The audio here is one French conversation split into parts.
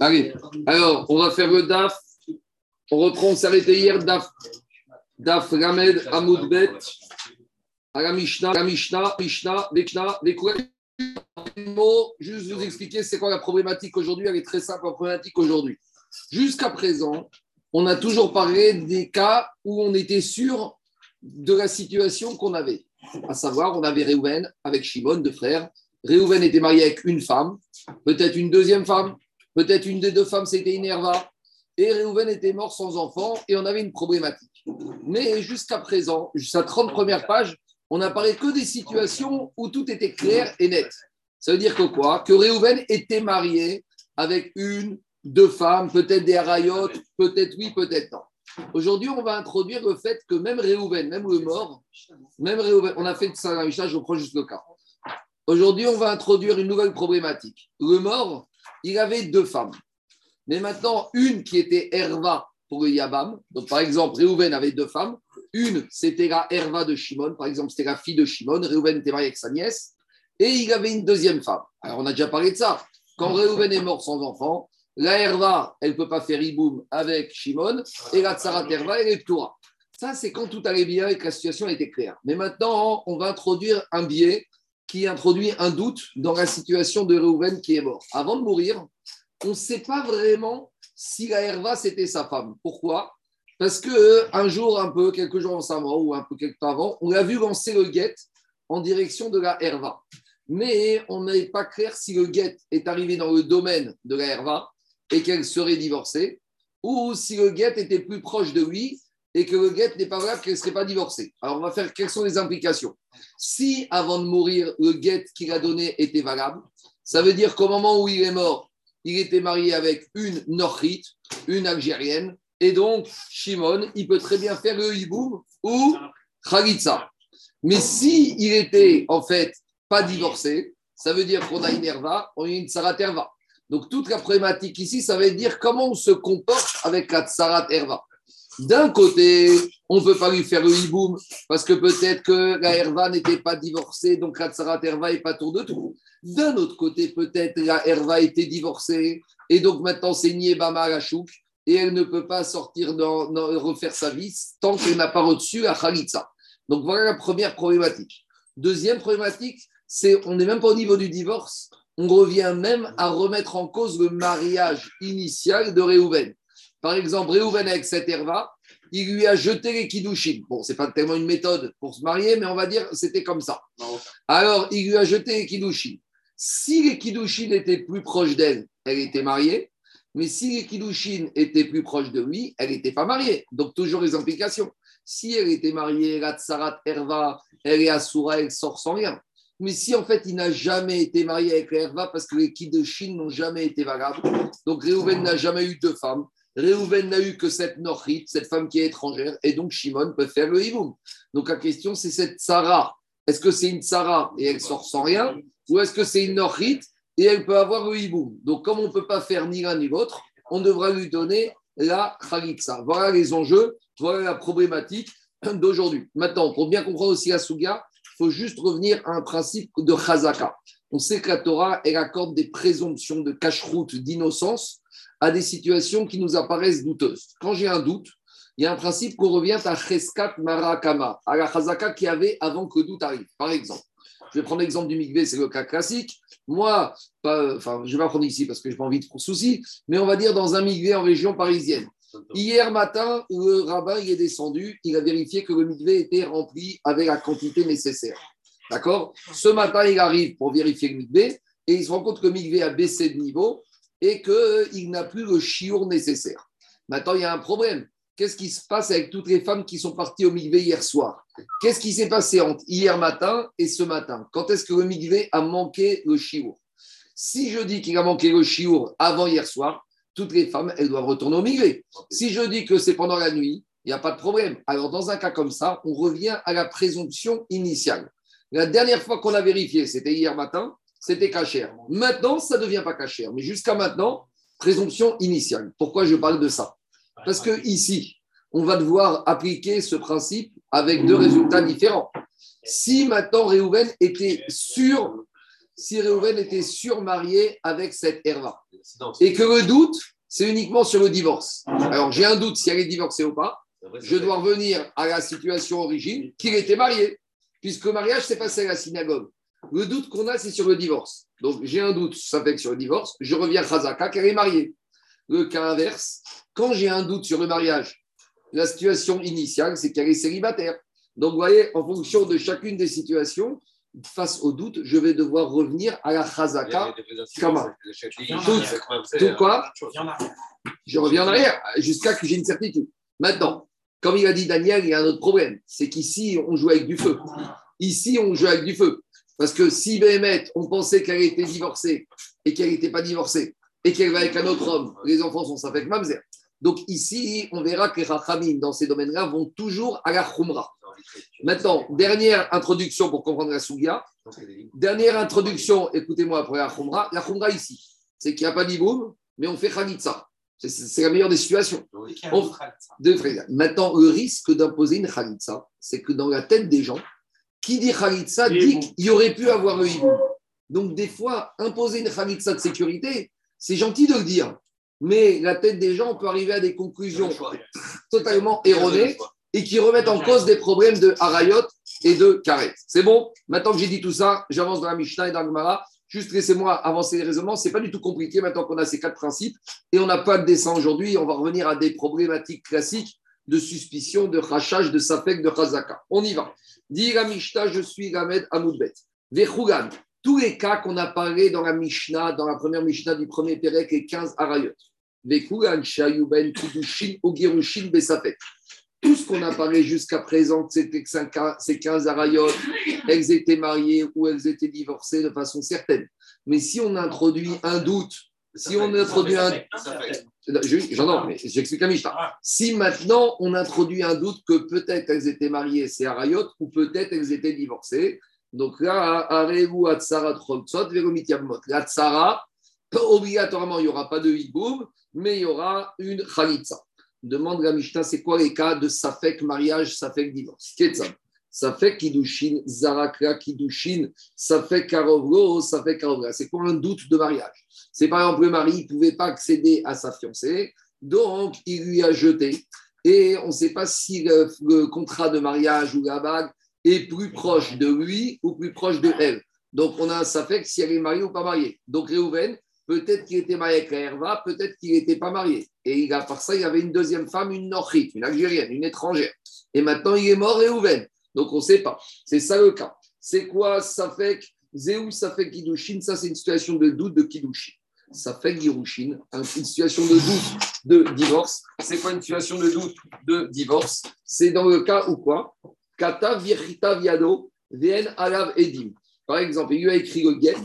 Allez, alors, on va faire le DAF. On reprend, on arrêté hier, DAF, DAF Ramed Amoudbet, à la Mishnah, Mishnah, Mishnah, Mishnah, Juste vous expliquer c'est quoi la problématique aujourd'hui? Elle est très simple, la problématique aujourd'hui. Jusqu'à présent, on a toujours parlé des cas où on était sûr de la situation qu'on avait. À savoir, on avait Réhouven avec Shimon, deux frères. Réhouven était marié avec une femme, peut-être une deuxième femme, peut-être une des deux femmes, c'était Inerva. Et Réhouven était mort sans enfant et on avait une problématique. Mais jusqu'à présent, jusqu'à 30 premières pages, on n'a parlé que des situations où tout était clair et net. Ça veut dire que quoi? Que Réhouven était marié avec une, deux femmes, peut-être des Arayot, peut-être oui, peut-être non. Aujourd'hui, on va introduire le fait que même Réhouven, même le mort, même Réhouven, on a fait de ça je prends juste le cas. Aujourd'hui, on va introduire une nouvelle problématique. Le mort, il avait deux femmes. Mais maintenant, une qui était Herva pour le Yabam. Donc, par exemple, Réhouven avait deux femmes. Une, c'était la Herva de Shimon. Par exemple, c'était la fille de Shimon. Réhouven était marié avec sa nièce. Et il avait une deuxième femme. Alors, on a déjà parlé de ça. Quand Réhouven est mort sans enfant, la Herva, elle ne peut pas faire Iboum avec Shimon. Et la Tsarat Herva, elle est Torah. Ça, c'est quand tout allait bien et que la situation était claire. Mais maintenant, on va introduire un biais qui introduit un doute dans la situation de Réhouven qui est mort. Avant de mourir, on ne sait pas vraiment si la Herva c'était sa femme. Pourquoi? Parce que un jour, un peu, quelques jours avant sa mort ou un peu quelques temps avant, on l'a vu lancer le guet en direction de la Herva. Mais on n'est pas clair si le guet est arrivé dans le domaine de la Herva et qu'elle serait divorcée, ou si le guet était plus proche de lui et que le guet n'est pas vrai qu'elle ne serait pas divorcée. Alors, on va faire quelles sont les implications? Si avant de mourir, le guet qu'il a donné était valable, ça veut dire qu'au moment où il est mort, il était marié avec une Norrite, une Algérienne, et donc Shimon, il peut très bien faire le hiboum ou Khalitsa. Mais si il était en fait pas divorcé, ça veut dire qu'on a une herva, on a une tsarat herva. Donc toute la problématique ici, ça veut dire comment on se comporte avec la tsarat herva. D'un côté, on ne peut pas lui faire le hiboum parce que peut-être que la Herva n'était pas divorcée, donc la Tsarat Herva n'est pas tour de tout. D'un autre côté, peut-être la Herva était divorcée et donc maintenant c'est Niebama Chouk et elle ne peut pas sortir, refaire sa vie tant qu'elle n'a pas reçu la Khalitsa. Donc voilà la première problématique. Deuxième problématique, c'est on n'est même pas au niveau du divorce, on revient même à remettre en cause le mariage initial de Réhouven. Par exemple, Réhouven avec cette herva, il lui a jeté les kiddushin. Bon, c'est pas tellement une méthode pour se marier, mais on va dire c'était comme ça. Alors, il lui a jeté les kiddushin. Si les kiddushin étaient plus proches d'elle, elle était mariée. Mais si les kiddushin étaient plus proches de lui, elle n'était pas mariée. Donc, toujours les implications. Si elle était mariée, la tsarat herva, elle est assoura, elle sort sans rien. Mais si en fait il n'a jamais été marié avec Herva parce que les kiddushin n'ont jamais été valables, donc Réhouven n'a jamais eu de femme, Réhouven n'a eu que cette Nochrit, cette femme qui est étrangère, et donc Shimon peut faire le Hiboum. Donc la question, c'est cette Sarah. Est-ce que c'est une Sarah et elle sort sans rien Ou est-ce que c'est une Nochrit et elle peut avoir le Hiboum? Donc comme on ne peut pas faire ni l'un ni l'autre, on devra lui donner la Khalitsa. Voilà les enjeux, voilà la problématique d'aujourd'hui. Maintenant, pour bien comprendre aussi la Suga, il faut juste revenir à un principe de Chazaka. On sait que la Torah, elle accorde des présomptions de cache-route, d'innocence à des situations qui nous apparaissent douteuses. Quand j'ai un doute, il y a un principe qu'on revient à Cheskat Marakama, à la Chazaka qui avait avant que le doute arrive. Par exemple, je vais prendre l'exemple du Mikvé, c'est le cas classique. Moi, enfin, je vais pas prendre ici parce que je n'ai pas envie de soucis, mais on va dire dans un Mikvé en région parisienne. Hier matin, le rabbin il est descendu, il a vérifié que le Mikvé était rempli avec la quantité nécessaire. D'accord? Ce matin, il arrive pour vérifier le Mikvé et il se rend compte que le Mikvé a baissé de niveau et qu'il n'a plus le chiour nécessaire. Maintenant, il y a un problème. Qu'est-ce qui se passe avec toutes les femmes qui sont parties au migvé hier soir? Qu'est-ce qui s'est passé entre hier matin et ce matin? Quand est-ce que le migvé a manqué le chiour? Si je dis qu'il a manqué le chiour avant hier soir, toutes les femmes, elles doivent retourner au migvé. Si je dis que c'est pendant la nuit, il n'y a pas de problème. Alors, dans un cas comme ça, on revient à la présomption initiale. La dernière fois qu'on a vérifié, c'était hier matin, c'était cachère. Maintenant, ça ne devient pas cachère. Mais jusqu'à maintenant, présomption initiale. Pourquoi je parle de ça? Parce que ici, on va devoir appliquer ce principe avec deux résultats différents. Si maintenant Réhouven était sûr, si était surmarié avec cette Herva, Et que le doute, c'est uniquement sur le divorce. Alors, j'ai un doute si elle est divorcée ou pas. Je dois revenir à la situation origine, qu'il était marié, puisque le mariage s'est passé à la synagogue. Le doute qu'on a, c'est sur le divorce. Donc, j'ai un doute, ça fait que sur le divorce, je reviens à Khazaka, qu'elle est mariée. Le cas inverse, quand j'ai un doute sur le mariage, la situation initiale, c'est qu'elle est célibataire. Donc, vous voyez, en fonction de chacune des situations, face au doute, je vais devoir revenir à la Khazaka. Comment Tout, quoi Je reviens en arrière jusqu'à que j'ai une certitude. Maintenant, comme il a dit Daniel, il y a un autre problème. C'est qu'ici, on joue avec du feu. Ici, on joue avec du feu. Parce que si Béhémet, on pensait qu'elle était divorcée et qu'elle n'était pas divorcée et qu'elle va avec un autre homme, les enfants sont avec Mamzer. Donc ici, on verra que les Rachamim, dans ces domaines-là, vont toujours à la Khumra. Maintenant, dernière introduction pour comprendre la Sougia. Dernière introduction, écoutez-moi pour la Khumra. La Khumra ici, c'est qu'il n'y a pas d'Iboum, mais on fait Khalitsa. C'est la meilleure des situations. Maintenant, le risque d'imposer une Khalitsa, c'est que dans la tête des gens, qui dit Khalitsa dit qu'il y aurait pu avoir le hibou. Donc, des fois, imposer une Khalitsa de sécurité, c'est gentil de le dire. Mais la tête des gens peut arriver à des conclusions totalement erronées et qui remettent en cause des problèmes de harayot et de karet. C'est bon? Maintenant que j'ai dit tout ça, j'avance dans la Mishnah et dans le Mara. Juste laissez-moi avancer les raisonnements. Ce n'est pas du tout compliqué maintenant qu'on a ces quatre principes et on n'a pas de dessin aujourd'hui. On va revenir à des problématiques classiques de suspicion, de rachage, de safek, de chazaka. On y va. Dit la Mishnah, je suis Gamed Amoudbet. Vechugan, tous les cas qu'on a parlé dans la Mishnah, dans la première Mishnah du premier Pérec et 15 Arayot. Vechugan, Shayuben, Kudushin, Ogirushin, Besafek. Tout ce qu'on a parlé jusqu'à présent, c'était ces 15 Arayot, elles étaient mariées ou elles étaient divorcées de façon certaine. Mais si on introduit un doute, si on introduit un. J'entends, mais j'explique à Mishnah. Ah. Si maintenant on introduit un doute que peut-être elles étaient mariées, c'est Arayot, ou peut-être elles étaient divorcées. Donc là, Areu Atsara Tromtsot, Veromitiamot. La Tsara, obligatoirement, il n'y aura pas de hiboum, mais il y aura une Khalitsa. Demande la Mishnah, c'est quoi les cas de Safek mariage, Safek divorce? Safek Kidushin, Zarakra Kidushin, Safek Karovlo, Safek Karovla. C'est quoi un doute de mariage? C'est par exemple le mari ne pouvait pas accéder à sa fiancée, donc il lui a jeté. Et on ne sait pas si le, contrat de mariage ou la bague est plus proche de lui ou plus proche de elle. Donc on a un Safek si elle est mariée ou pas mariée. Donc Réhouven, Peut-être qu'il était marié avec Herva, peut-être qu'il n'était pas marié. Et il a, ça, il y avait une deuxième femme, une Norchite, une Algérienne, une étrangère. Et maintenant, il est mort ouvert. Donc, on ne sait pas. C'est ça le cas. C'est quoi ça fait Zéou, ça fait Kidushin Ça, c'est une situation de doute de Kidushin. Ça fait Girushin, une situation de doute de divorce. C'est quoi une situation de doute de divorce? C'est dans le cas où quoi? Kata virita viado vien alav edim. Par exemple, il lui a écrit le guet,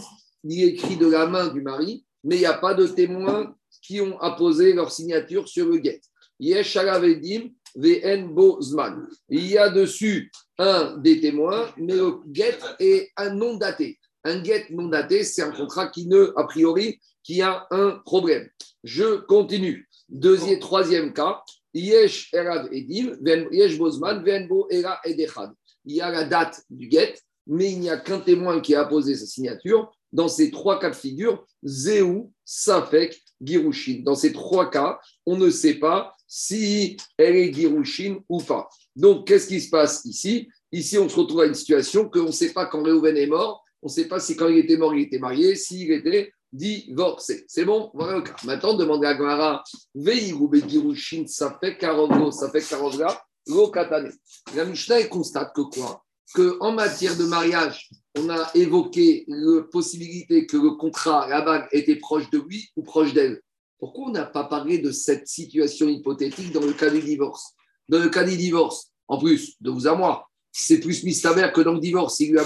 il écrit de la main du mari, mais il n'y a pas de témoins qui ont apposé leur signature sur le guet. Yesh alavedim VN Bozman. Il y a dessus un des témoins, mais le get est un non daté. Un get non daté, c'est un contrat qui ne, a priori, qui a un problème. Je continue. Deuxième, troisième cas, Yesh Erav Edim, Yesh Bozman, Venbo Era Edechad. Il y a la date du get, mais il n'y a qu'un témoin qui a apposé sa signature. Dans ces trois cas de figure, Zéou, Safek, Girushin. Dans ces trois cas, on ne sait pas si elle est Girushin ou pas. Donc, qu'est-ce qui se passe ici? Ici, on se retrouve à une situation qu'on ne sait pas quand Réhouven est mort, on ne sait pas si quand il était mort, il était marié, s'il était divorcé. C'est bon Voilà le cas. Maintenant, demandez à Gmara, Girushin, ça fait Karovno, ça fait Karovla, Lokatane. La Mishnah constate que quoi? Qu'en matière de mariage, on a évoqué la possibilité que le contrat, la bague, était proche de lui ou proche d'elle. Pourquoi on n'a pas parlé de cette situation hypothétique dans le cas du divorce? Dans le cas du divorce, en plus, de vous à moi, c'est plus mystère que dans le divorce, il lui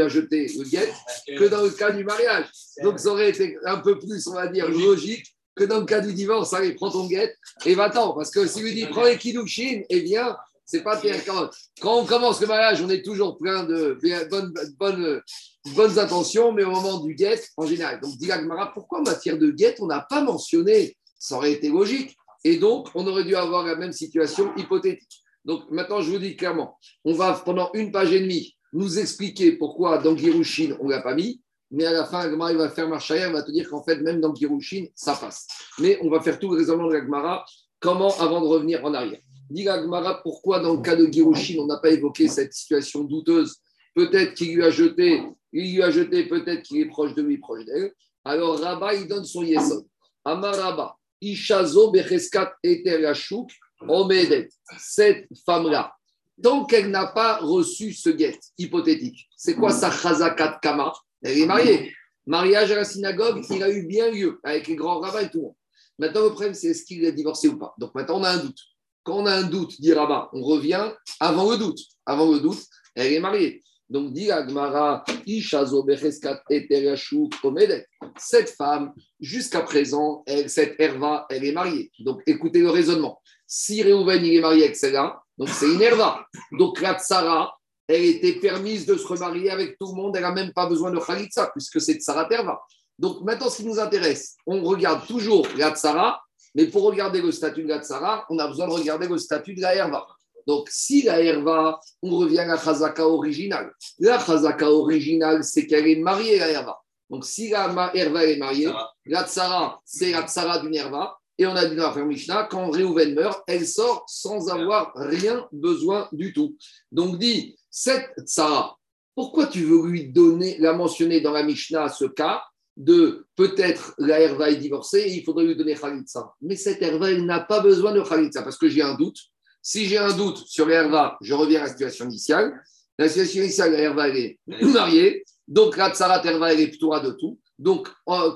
a, jeté le guet, que dans le cas du mariage. Donc ça aurait été un peu plus, on va dire, logique que dans le cas du divorce. Allez, prends ton guet et va-t'en. Parce que s'il lui dit, prends les kidouchines, eh bien, c'est pas quand, quand on commence le mariage, on est toujours plein de bonnes intentions, mais au moment du guet, en général. Donc, dit pourquoi en matière de guet, on n'a pas mentionné? Ça aurait été logique. Et donc, on aurait dû avoir la même situation hypothétique. Donc, maintenant, je vous dis clairement, on va pendant une page et demie nous expliquer pourquoi dans Girushin, on ne l'a pas mis. mais à la fin, Agmara, va faire marche arrière, va te dire qu'en fait, même dans Kirushin, ça passe. Mais on va faire tout le raisonnement de l'Agmara, comment avant de revenir en arrière. Dit l'Agmara, pourquoi dans le cas de Kirushin, on n'a pas évoqué cette situation douteuse? Peut-être qu'il lui a jeté, il lui a jeté, peut-être qu'il est proche de lui, proche d'elle. Alors Rabat, il donne son yesod. Amaraba, Ishazo Becheskat Eter Omedet. Cette femme-là, tant qu'elle n'a pas reçu ce guet hypothétique, c'est quoi sa chazakat kama? Elle est mariée. Mariage à la synagogue, il a eu bien lieu avec les grands rabbins et tout le monde. Maintenant, le problème, c'est est-ce qu'il est divorcé ou pas? Donc maintenant, on a un doute. Quand on a un doute, dit Rabat, on revient avant le doute. Avant le doute, elle est mariée. Donc, dit Agmara, cette femme, jusqu'à présent, cette Herva, elle est mariée. Donc, écoutez le raisonnement. Si Réhouven, il est marié avec celle-là, donc c'est une Herva. Donc, la Tsara, elle était permise de se remarier avec tout le monde, elle n'a même pas besoin de Khalitsa, puisque c'est Tsara Terva. Donc, maintenant, ce qui nous intéresse, on regarde toujours la Tsara, mais pour regarder le statut de la Tsara, on a besoin de regarder le statut de la Herva. Donc, si la herva, on revient à la chazaka originale. La chazaka originale, c'est qu'elle est mariée, la herva. Donc, si la herva est mariée, la tsara, c'est la tsara d'une herva. Et on a dit dans la Mishnah, quand Réhouven meurt, elle sort sans avoir rien besoin du tout. Donc, dit, cette tsara, pourquoi tu veux lui donner, la mentionner dans la Mishnah, ce cas de peut-être la herva est divorcée et il faudrait lui donner Khalitsa? Mais cette herva, elle n'a pas besoin de Khalitsa parce que j'ai un doute si j'ai un doute sur l'herva, je reviens à la situation initiale. La situation initiale, l'herva, elle est mariée. Donc, la tsarat herva, elle est ptoura de tout. Donc,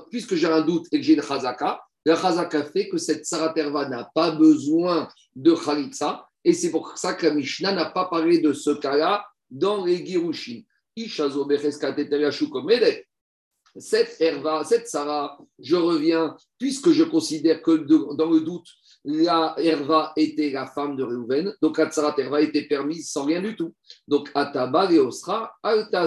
puisque j'ai un doute et que j'ai une chazaka, la chazaka fait que cette tsarat herva n'a pas besoin de khalitsa. Et c'est pour ça que la Mishnah n'a pas parlé de ce cas-là dans les Girushin. Cette herva, cette Sarah, je reviens, puisque je considère que dans le doute, la Herva était la femme de Reuven, donc Atsarat Herva était permise sans rien du tout. Donc Ataba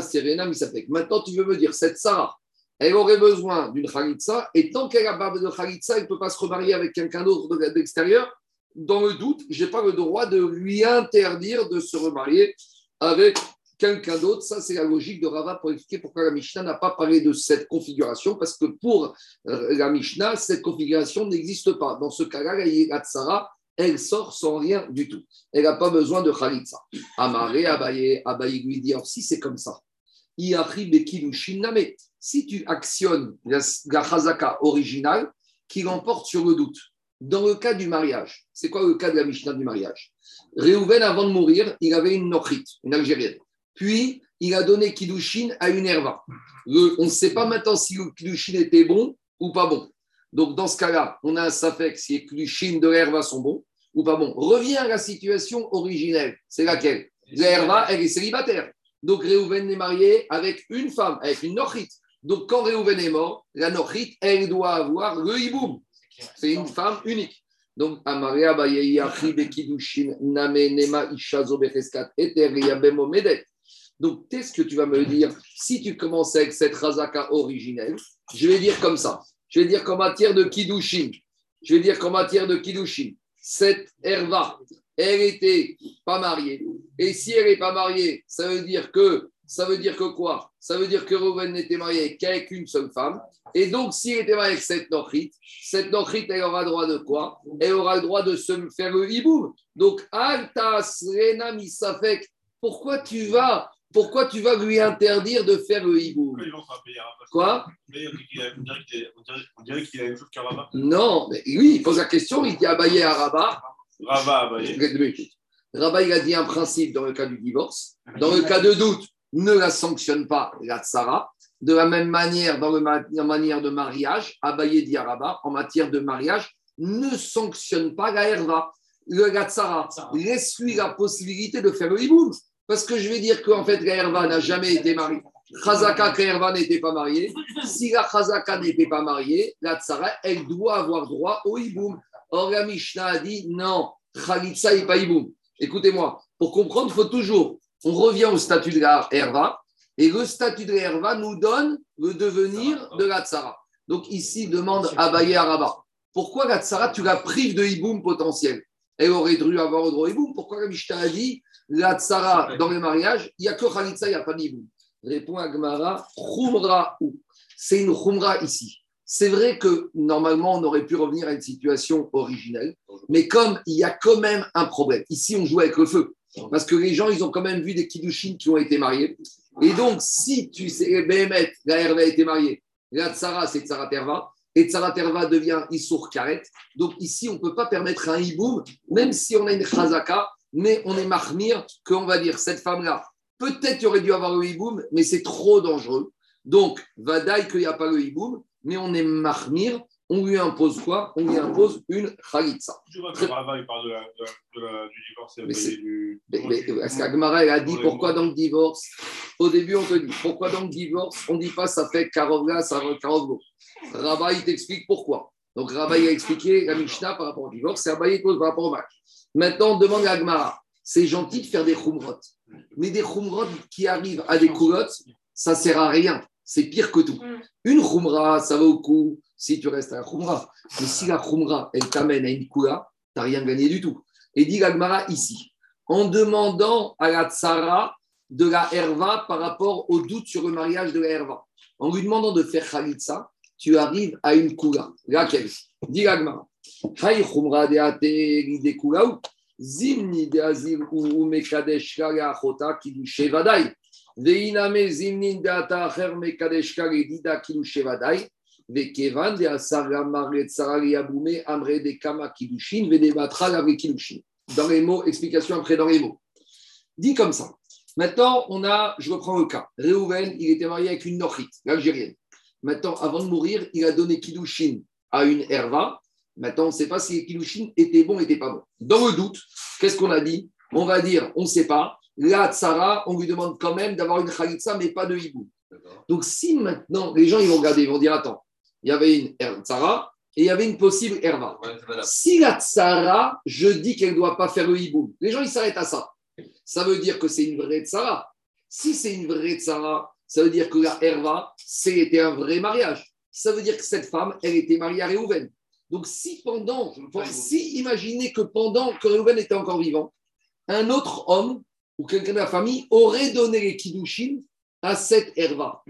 Serena. Maintenant, tu veux me dire, cette Sarah, elle aurait besoin d'une Khalitsa, et tant qu'elle a pas de Khalitsa, elle ne peut pas se remarier avec quelqu'un d'autre de l'extérieur. Dans le doute, je n'ai pas le droit de lui interdire de se remarier avec quelqu'un d'autre. Ça, c'est la logique de Rava pour expliquer pourquoi la Mishnah n'a pas parlé de cette configuration, parce que pour euh, la Mishnah, cette configuration n'existe pas. Dans ce cas-là, la Tsara, elle sort sans rien du tout. Elle n'a pas besoin de Khalitsa. Amaré, Abaye, Abaye lui dit, si c'est comme ça, si tu actionnes la, Chazaka originale, qui l'emporte sur le doute, dans le cas du mariage, c'est quoi le cas de la Mishnah du mariage? Réhouven, avant de mourir, il avait une Nochrit, une Algérienne. Puis, il a donné Kiddushin à une herva. on ne sait pas maintenant si le Kiddushin était bon ou pas bon. Donc, dans ce cas-là, on a un safek si les Kiddushin de l'herva sont bons ou pas bons. Revient à la situation originelle. C'est laquelle? L'herva, elle est célibataire. Donc, Réhouven est marié avec une femme, avec une Nochit. Donc, quand Réhouven est mort, la Nochit, elle doit avoir le hiboum. C'est une femme unique. Donc, Amaria Name Nema Ishazo Becheskat Eter Medet. Donc, qu'est-ce que tu vas me dire Si tu commences avec cette razaka originelle, je vais dire comme ça. Je vais dire qu'en matière de Kiddushin, je vais dire qu'en matière de Kiddushin, cette Herva, elle n'était pas mariée. Et si elle n'est pas mariée, ça veut dire que ça veut dire que quoi? Ça veut dire que Reuven n'était marié qu'avec une seule femme. Et donc, s'il était marié avec cette Nochrit, cette Nochrit, elle aura droit de quoi? Elle aura le droit de se faire le hiboum. Donc, Altas Rena Misafek, pourquoi tu vas pourquoi tu vas lui interdire de faire le hibou Quoi? On dirait qu'il a une chose qu'un rabat. Non, mais oui, il pose la question, il dit Abaye à Rabat. Rabat Abaye. Rabat, il a dit un principe dans le cas du divorce. Dans le cas de doute, ne la sanctionne pas la tsara. De la même manière, dans la manière de mariage, Abaye Rabat, en matière de mariage, ne sanctionne pas la herva, le tsara. Laisse-lui la possibilité de faire le hibou. Parce que je vais dire qu'en fait, la n'a jamais été mariée. Chazaka, Herva n'était pas mariée. Si la Chazaka n'était pas mariée, la Tsara, elle doit avoir droit au Hiboum. Or, la Mishnah a dit non, Khalitsa n'est pas Hiboum. Écoutez-moi, pour comprendre, il faut toujours, on revient au statut de la Herva, et le statut de la Herva nous donne le devenir de la Tsara. Donc ici, demande Abaye Araba. Pourquoi la Tsara, tu la prives de Hiboum potentiel? Elle aurait dû avoir le droit Hiboum. Pourquoi la Mishnah a dit la tsara dans les mariages, il n'y a que Khalitsa, il n'y a pas d'Iboum. Répond Agmara, Khumra ou C'est une Khumra ici. C'est vrai que normalement, on aurait pu revenir à une situation originelle, mais comme il y a quand même un problème, ici on joue avec le feu, parce que les gens, ils ont quand même vu des Kiddushin qui ont été mariés. Et donc, si tu sais, Behemet, la Herva a été mariée, la Tsara, c'est Tsara Terva, et Tsara Terva devient Issour Karet. Donc ici, on ne peut pas permettre un hiboum, même si on a une Chazaka, mais on est marmire qu'on va dire, cette femme-là, peut-être il aurait dû avoir le hiboum, mais c'est trop dangereux. Donc, Vadaï qu'il n'y a pas le hiboum, mais on est marmire, on lui impose quoi? On lui impose une khalitsa. Je vois que Rava, il parle de la, de la, du divorce. Mais du... Parce qu'Agmara, elle a dit pourquoi dans le divorce? Au début, on te dit pourquoi dans le divorce? On ne dit pas ça fait Karovga, ça fait Karovgo. Rava, il t'explique pourquoi. Donc Rava, il a expliqué la Mishnah par rapport au divorce, c'est Abaye par rapport au match. Maintenant, on demande à Agmara c'est gentil de faire des khumrot, mais des khumrot qui arrivent à des coulottes, ça ne sert à rien. C'est pire que tout. Mm. Une khumra, ça va au coup si tu restes à la khumra. Mais si la khumra, elle t'amène à une kula, tu n'as rien gagné du tout. Et dit l'agmara ici, en demandant à la tsara de la herva par rapport au doute sur le mariage de la herva, en lui demandant de faire khalitsa, tu arrives à une kula. Laquelle? Dit l'agmara. Hay khumra de ate de kula zimni de azir ou mekadesh la achota qui du shevadai. Dans les mots, explication après dans les mots. Dit comme ça. Maintenant, on a, je reprends le cas. Reuven, il était marié avec une Nochite, l'Algérienne. Maintenant, avant de mourir, il a donné Kidushin à une Herva. Maintenant, on ne sait pas si les Kidushin étaient bons n'étaient pas bons. Dans le doute, qu'est-ce qu'on a dit? On va dire, on ne sait pas. Là, Tsara, on lui demande quand même d'avoir une Khalitsa, mais pas de hibou. Donc, si maintenant, les gens ils vont regarder, ils vont dire Attends, il y avait une Tsara et il y avait une possible Herva. si la Tsara, je dis qu'elle ne doit pas faire le hibou, les gens ils s'arrêtent à ça. Ça veut dire que c'est une vraie Tsara. Si c'est une vraie Tsara, ça veut dire que la Herva, c'était un vrai mariage. Ça veut dire que cette femme, elle était mariée à Réhouven. Donc, si pendant, si imaginez que pendant que Réhouven était encore vivant, un autre homme ou quelqu'un de la famille aurait donné les Kiddushin à cette herva.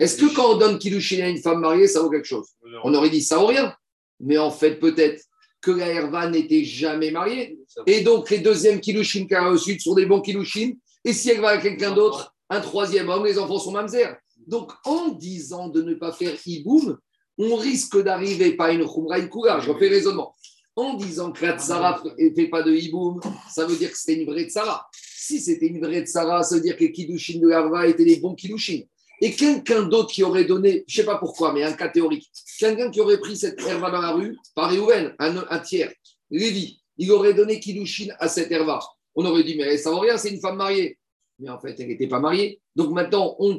Est-ce que quand on donne Kiddushin à une femme mariée, ça vaut quelque chose? On aurait dit ça vaut rien. Mais en fait, peut-être que la herva n'était jamais mariée. Et donc, les deuxièmes Kiddushin qu'elle a reçus sont des bons Kiddushin. Et si elle va avec quelqu'un d'autre, un troisième homme, les enfants sont mamzer. Donc, en disant de ne pas faire iboum, on risque d'arriver pas à une khumra, une. Je refais raisonnement. En disant que la tsara ne fait pas de hiboum, ça veut dire que c'était une vraie tsara. Si c'était une vraie tsara, ça veut dire que les kiddushin de Harva étaient des bons kiddushin. Et quelqu'un d'autre qui aurait donné, je ne sais pas pourquoi, mais un cas théorique, quelqu'un qui aurait pris cette herva dans la rue, par Réhouven, un, un tiers, Lévi, il aurait donné kiddushin à cette herva. On aurait dit, mais ça vaut rien, c'est une femme mariée. Mais en fait, elle n'était pas mariée. Donc maintenant, on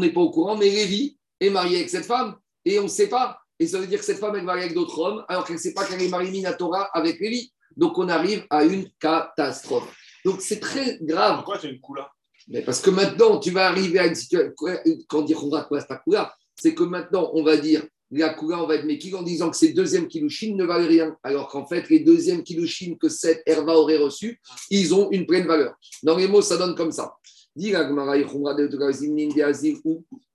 n'est pas au courant, mais Lévi est marié avec cette femme et on ne sait pas. Et ça veut dire que cette femme est mariée avec d'autres hommes, alors qu'elle ne sait pas qu'elle est mariée Minatora avec Lévi. Donc on arrive à une catastrophe. Donc c'est très grave. Pourquoi c'est une coula? Mais Parce que maintenant, tu vas arriver à une situation. Quand on dit on quoi c'est coula C'est que maintenant, on va dire la coula, on va être méquille en disant que ces deuxièmes kilouchines ne valent rien. Alors qu'en fait, les deuxièmes kilouchines que cette herva aurait reçues, ils ont une pleine valeur. Dans les mots, ça donne comme ça.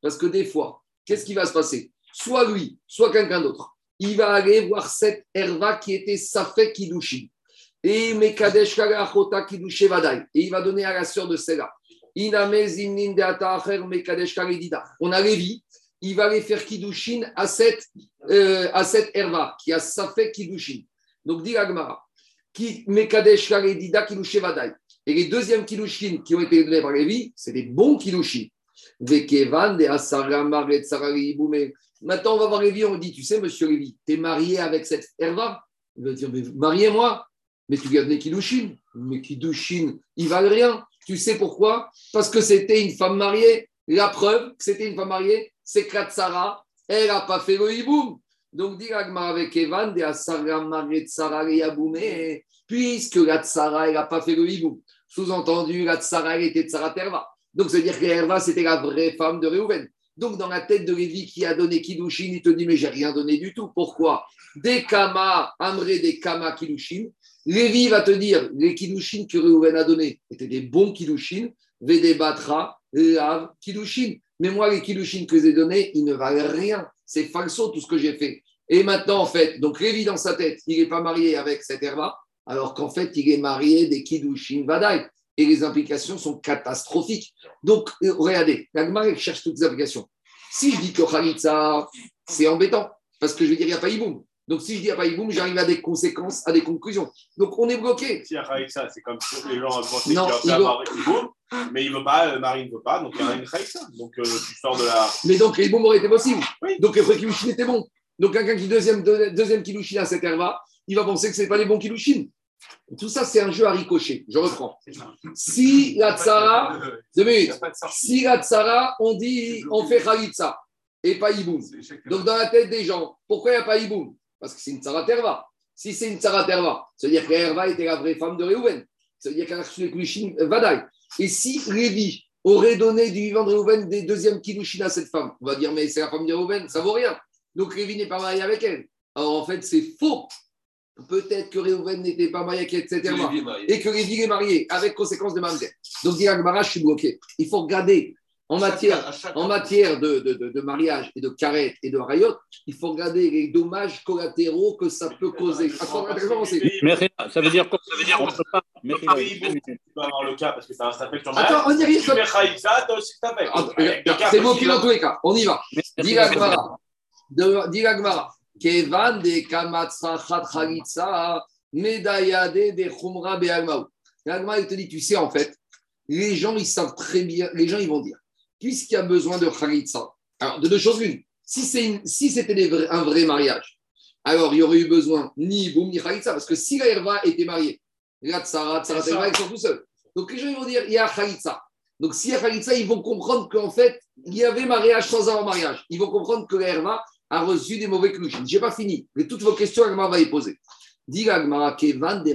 Parce que des fois, qu'est-ce qui va se passer? Soit lui, soit quelqu'un d'autre. Il va aller voir cette herva qui était Safek Kiddushin. Et. Et il va donner à la sœur de celle-là. On a Lévi, il va aller faire Kiddushin à cette, euh, à cette herva qui a Safek Kiddushin. Donc, dit Agmara, qui Mekadesh Karedida Vadai. Et les deuxièmes Kiddushin qui ont été donnés par Lévi, c'est des bons Asarama, Maintenant, on va voir Lévi, on dit, tu sais, monsieur Lévi, tu es marié avec cette herva? Il va dire, mais mariez-moi. Mais tu gardes les Kiddushin. Mais Kiddushin, ils valent rien. Tu sais pourquoi? Parce que c'était une femme mariée. La preuve que c'était une femme mariée, c'est que Sarah, elle n'a pas fait le hiboum. Donc, dit avec Evan, puisque la tsara, elle n'a pas fait le hiboum. Sous-entendu, la tsara, elle était tsara terva. Donc, ça veut dire que Herva, c'était la vraie femme de Réhouven. Donc, dans la tête de Lévi qui a donné Kiddushin, il te dit, mais j'ai rien donné du tout. Pourquoi? Des Kama, Amré, des Kama Kiddushin. Lévi va te dire, les Kiddushin que Réhouven a donné étaient des bons Kiddushin. Vede Batra, Lav Kiddushin. Mais moi, les Kiddushin que j'ai donnés, ils ne valent rien. C'est falso tout ce que j'ai fait. Et maintenant, en fait, donc Lévi dans sa tête, il n'est pas marié avec cette herba, alors qu'en fait, il est marié des Kiddushin Vadaï. Et les implications sont catastrophiques. Donc, euh, regardez, la cherche toutes les implications. Si je dis que Khalitsa, c'est embêtant, parce que je vais dire, il n'y a pas Iboum. Donc, si je dis, il n'y a pas Iboum, j'arrive à des conséquences, à des conclusions. Donc, on est bloqué. Si il y a Khalitsa, c'est comme si les gens pensaient qu'il y a Iboum, mais il ne veut pas, Marie ne veut pas, donc il y a une Khalitsa. Donc, euh, tu sors de la. Mais donc, Iboum aurait été possible. Oui. Donc, le Kilushin était bon. Donc, quelqu'un qui deuxième, deuxième Kilushin à cette herba, il va penser que ce n'est pas les bons Kilushin. Tout ça, c'est un jeu à ricocher. Je reprends. Si la tsara, deux minutes, si la tsara, on dit, on fait khalitsa et pas iboum. Donc, dans la tête des gens, pourquoi il n'y a pas iboum Parce que c'est une tsara terva. Si c'est une tsara terva, ça veut dire que Herva était la vraie femme de Réhouven. Ça veut dire qu'elle a reçu les Kilushin Vadaï. Et si Lévi aurait donné du vivant de Réhouven des deuxièmes Kilushin à cette femme, on va dire, mais c'est la femme de Réhouven, ça vaut rien. Donc, Lévi n'est pas marié avec elle. Alors, en fait, c'est faux. Peut-être que Réhouven n'était pas marié, etc. Et que Lévi est marié, avec conséquence de Mamzer. Donc, dit je suis bloqué. Il faut regarder en matière, en matière de, de, de, mariage et de carrette et de rayot, il faut regarder les dommages collatéraux que ça peut causer. Mais ça veut dire quoi? Ça veut dire qu'on peut pas. Mais tu peux avoir le cas parce que ça s'appelle ton mariage. Attends, on y arrive. C'est moi qui dans tous les cas. On y va. Dis la Gmara. Kevan de Kamatsrachat Khalitsa, Medayade de Khumra Be'almaou. L'Agma, il te dit, tu sais, en fait, les gens, ils savent très bien, les gens, ils vont dire, puisqu'il y a besoin de Khalitsa, alors de deux choses l'une, si, c'était un vrai mariage, alors il y aurait eu besoin ni Boum ni Khalitsa, parce que si la Herva était mariée, la Tsara, Tsara, ils sont tout seuls. Donc les gens, ils vont dire, il y a Khalitsa. Donc s'il y a Khalitsa, ils vont comprendre qu'en fait, il y avait mariage sans avoir mariage. Ils vont comprendre que la Herva, a reçu des mauvais clouchines. Je n'ai pas fini, mais toutes vos questions, Agmara va y poser. Dit Kevan de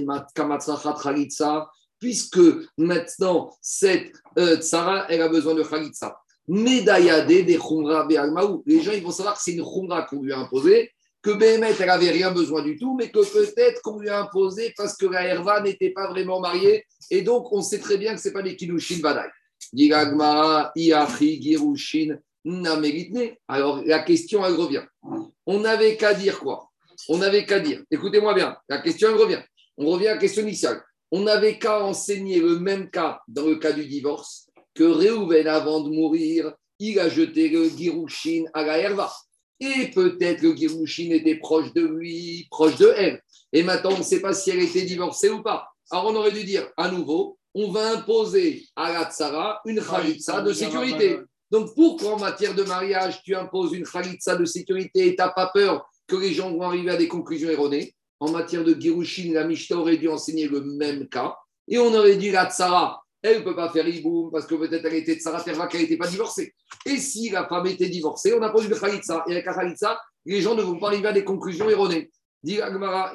puisque maintenant, cette euh, tsara, elle a besoin de Khalitsa. Medayade des Khumra Be'almaou. Les gens, ils vont savoir que c'est une Khumra qu'on lui a imposée, que Béhémet, elle n'avait rien besoin du tout, mais que peut-être qu'on lui a imposé parce que la Herva n'était pas vraiment mariée. Et donc, on sait très bien que ce n'est pas des Kilushin Badaï. Dit Agmara, Iachi, Girushin, alors la question, elle revient. On n'avait qu'à dire quoi? On n'avait qu'à dire, écoutez-moi bien, la question, elle revient. On revient à la question initiale. On n'avait qu'à enseigner le même cas dans le cas du divorce que Réhouven, avant de mourir, il a jeté le Girushin à la Herva. Et peut-être le Girushin était proche de lui, proche de elle. Et maintenant, on ne sait pas si elle était divorcée ou pas. Alors, on aurait dû dire à nouveau, on va imposer à la Tsara une Khalitsa de sécurité. Donc, pourquoi en matière de mariage, tu imposes une khalitsa de sécurité et tu n'as pas peur que les gens vont arriver à des conclusions erronées? En matière de Girushin, la Mishnah aurait dû enseigner le même cas. Et on aurait dit la Tsara, elle ne peut pas faire Iboum parce que peut-être elle était Tsara Terva qu'elle n'était pas divorcée. Et si la femme était divorcée, on n'a pas eu de khalitsa. Et avec la khalitsa, les gens ne vont pas arriver à des conclusions erronées. Dit Agmara,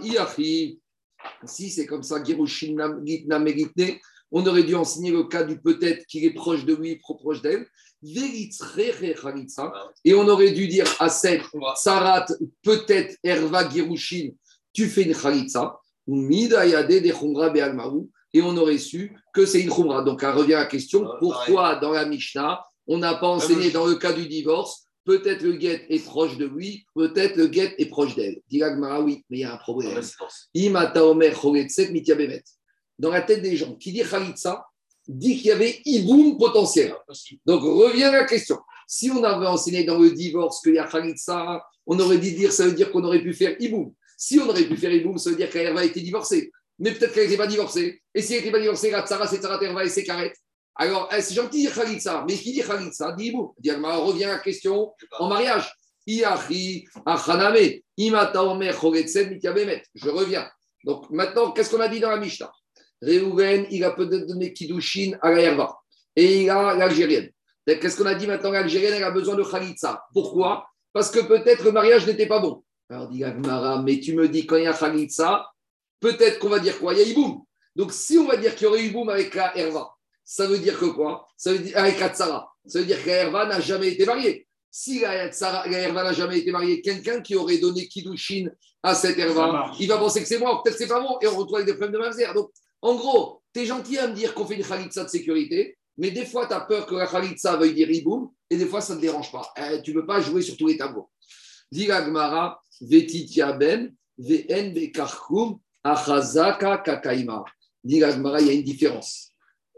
Si c'est comme ça, Girushin, on aurait dû enseigner le cas du peut-être qu'il est proche de lui, proche d'elle. Et on aurait dû dire à cette Sarat, peut-être Erva Girushin, tu fais une Khalitsa. Et on aurait su que c'est une Khumra. Donc, elle revient à la question ah, pourquoi dans la Mishnah, on n'a pas enseigné dans le cas du divorce Peut-être le guet est proche de lui, peut-être le guet est proche d'elle. oui, mais il y a un problème. Dans la tête des gens, qui dit Khalitsa, dit qu'il y avait Iboum potentiel. Donc revient la question. Si on avait enseigné dans le divorce qu'il y a Khalitsa, on aurait dit dire, ça veut dire qu'on aurait pu faire Iboum. Si on aurait pu faire Iboum, ça veut dire qu'Herva a été divorcée. Mais peut-être qu'elle n'était pas divorcée. Et si elle n'était pas divorcée, la Tsara, c'est Tsara Herva et c'est Karet. Alors, eh, c'est gentil de dire Khalitsa, mais qui dit Khalitsa dit Iboum. Revient à la question en mariage. Je reviens. Donc maintenant, qu'est-ce qu'on a dit dans la Mishnah? Réhouven, il a peut-être donné Kiddushin à la Herva. Et il a l'Algérienne. Qu'est-ce qu'on a dit maintenant? L'Algérienne, elle a besoin de Khalitsa. Pourquoi? Parce que peut-être le mariage n'était pas bon. Alors dit Agmara, mais tu me dis quand il y a Khalitsa, peut-être qu'on va dire quoi? Il y a Iboum. Donc si on va dire qu'il y aurait Iboum avec la Herva, ça veut dire que quoi? Ça veut dire avec la Tsara. Ça veut dire que la Herva n'a jamais été mariée. Si la, Tsara, la Herva n'a jamais été mariée, quelqu'un qui aurait donné Kiddushin à cette Herva, il va penser que c'est moi, peut-être que c'est pas bon, et on retrouve avec des problèmes de mamzer. Donc en gros, tu es gentil à me dire qu'on fait une khalitsa de sécurité, Mais des fois, tu as peur que la Khalitsa veuille dire Iboum, et des fois, ça ne te dérange pas. Eh, tu ne peux pas jouer sur tous les tableaux. Gmara, Vetitia Ben, Vn Bekarkum, Achazaka Kakaima. Gmara, il y a une différence.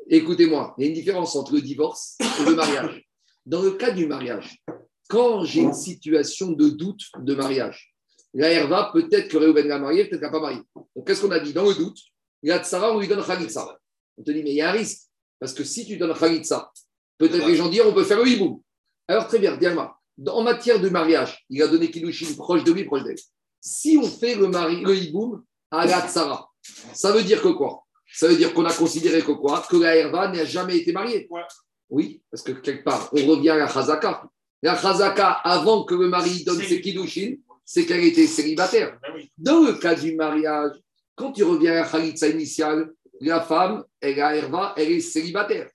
Écoutez-moi, il y a une différence entre le divorce et le mariage. Dans le cas du mariage, quand j'ai une situation de doute de mariage, la Herva, peut-être que Réhouven l'a marié, peut-être qu'elle n'a pas marié. Donc, qu'est-ce qu'on a dit Dans le doute, la Tsara, on lui donne Khalitsa. On te dit, mais il y a un risque. Parce que si tu donnes Khalitsa, peut-être les gens diront, on peut faire le hiboum. Alors, très bien, dis-moi, en matière de mariage, il a donné Kilushin proche de lui, proche d'elle. Si on fait le, mari, le hiboum à la Tsara, ça veut dire que quoi? Ça veut dire qu'on a considéré que quoi? Que la Herva n'a jamais été mariée. Oui, parce que quelque part, on revient à la Chazaka. La Chazaka, avant que le mari donne ses Kilushin, c'est qu'elle était célibataire. Ben Dans le cas du mariage, quand tu reviens à la Khalitsa initiale, la femme, elle a Herva, elle est célibataire.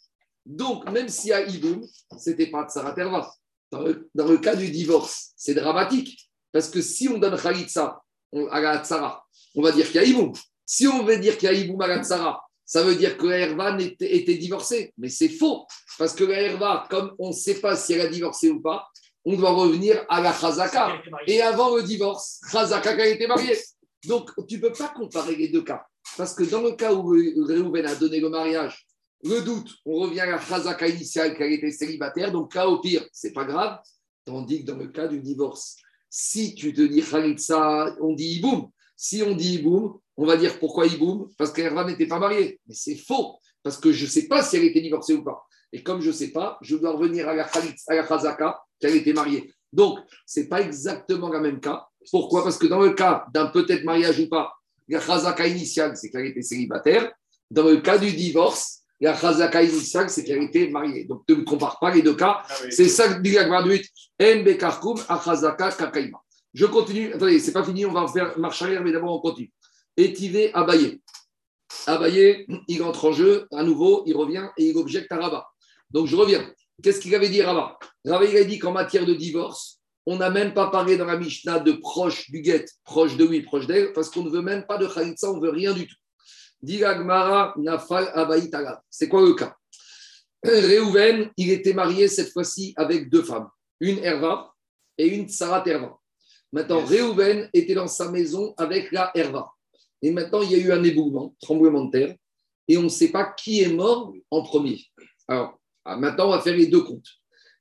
Donc, même s'il y a Iboum, ce n'était pas Dans le, cas du divorce, c'est dramatique. Parce que si on donne Khalitsa à la Tsara, on va dire qu'il y a Iboum. Si on veut dire qu'il y a Iboum à la Tsara, ça veut dire que la Herva était, était divorcée. Mais c'est faux. Parce que la Herva, comme on ne sait pas si elle a divorcé ou pas, on doit revenir à la Chazaka. Et avant le divorce, Chazaka qui a été mariée. Donc, tu ne peux pas comparer les deux cas. Parce que dans le cas où Réhouven a donné le mariage, le doute, on revient à la Chazaka initiale a été célibataire. Donc, cas au pire, c'est pas grave. Tandis que dans le cas du divorce, si tu te dis Khalitsa, on dit Iboum. Si on dit Iboum, on va dire pourquoi Iboum? Parce qu'Herva n'était pas mariée. Mais c'est faux. Parce que je ne sais pas si elle était divorcée ou pas. Et comme je ne sais pas, je dois revenir à la, à la Chazaka qu'elle était mariée. Donc, ce n'est pas exactement le même cas. Pourquoi? Parce que dans le cas d'un peut-être mariage ou pas, la chazaka initiale, c'est qu'elle était célibataire. Dans le cas du divorce, la chazaka initiale, c'est qu'elle était mariée. Donc, ne me compare pas les deux cas. Ah c'est ça que dit la graduate. kakaima. Je continue. Attendez, c'est pas fini, on va faire marche arrière, mais d'abord on continue. Étivé Abaye. Abaye, il entre en jeu, à nouveau, il revient et il objecte à Rabat. Donc je reviens. Qu'est-ce qu'il avait dit Rabat? Rabat, il a dit qu'en matière de divorce, on n'a même pas parlé dans la Mishnah de proche du guet, proche de lui, proche d'elle, parce qu'on ne veut même pas de Khalitsa, on ne veut rien du tout. Nafal C'est quoi le cas? Réhouven, il était marié cette fois-ci avec deux femmes, une Herva et une Sarat Herva. Maintenant, Réhouven était dans sa maison avec la Herva. Et maintenant, il y a eu un éboulement, tremblement de terre, et on ne sait pas qui est mort en premier. Alors, maintenant, on va faire les deux comptes.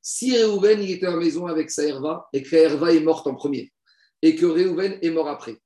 Si Réhouven il était à la maison avec sa Herva et que Herva est morte en premier et que Réhouven est mort après,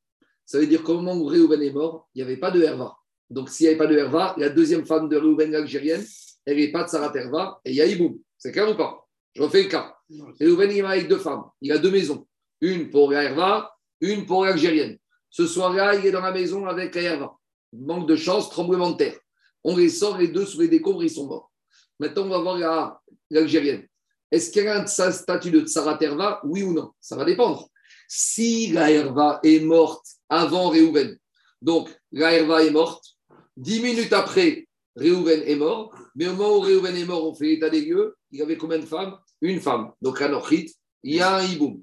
ça veut dire qu'au moment où Réhouven est mort, il n'y avait pas de Herva. Donc s'il n'y avait pas de Herva, la deuxième femme de Réhouven, l'Algérienne, elle n'est pas de Sarat Herva et il y a Iboum. C'est clair ou pas? Je refais le cas. Réhouven il est avec deux femmes. Il a deux maisons. Une pour la Herva, une pour l'Algérienne. Ce soir-là, il est dans la maison avec la Herva. Manque de chance, tremblement de terre. On les sort les deux sous les décombres, ils sont morts. Maintenant, on va voir l'Algérienne. Est-ce qu'elle a un statut de Tsarat Herva? Oui ou non? Ça va dépendre. Si la Herva est morte avant Réhouven, donc la Herva est morte, dix minutes après, Réhouven est mort, mais au moment où Réhouven est mort, on fait l'état des lieux, il y avait combien de femmes? Une femme. Donc à Nochit, il y a un hiboum.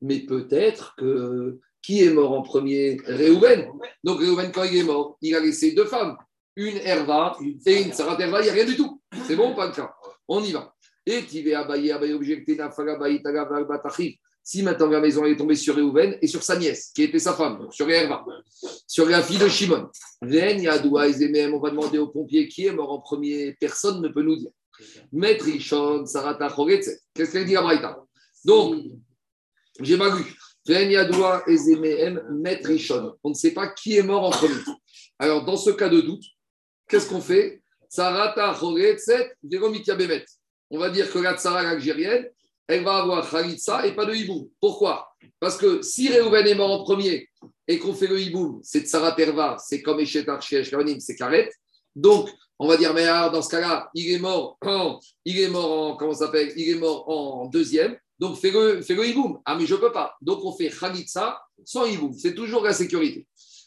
Mais peut-être que qui est mort en premier? Réhouven. Donc Réhouven, quand il est mort, il a laissé deux femmes. Une Herva et une Sarat Herva, il n'y a rien du tout. C'est bon, pas le cas? On y va. Et tu Abaye, Abaye objecté Si maintenant la maison est tombée sur Réhouven et sur sa nièce, qui était sa femme, sur Herva, sur la fille de Shimon. On va demander aux pompiers qui est mort en premier. Personne ne peut nous dire. Maître Rishon, Sarata Qu'est-ce qu'elle dit à Braïta? Donc, j'ai mal lu. Maître Rishon. On ne sait pas qui est mort en premier. Alors, dans ce cas de doute, qu'est-ce qu'on fait? Sarata Bemet on va dire que la tsara algérienne, elle va avoir Khalitsa et pas de hibou. Pourquoi? Parce que si Réhouven est mort en premier et qu'on fait le hibou, c'est tsara terva, c'est comme Echet Archie c'est Karet. Donc, on va dire, mais dans ce cas-là, il est mort en, il est mort en, comment s'appelle? Il est mort en deuxième. Donc, fais le, fais le hiboum. Ah, mais je ne peux pas. Donc, on fait Khalitsa sans hiboum. C'est toujours la sécurité.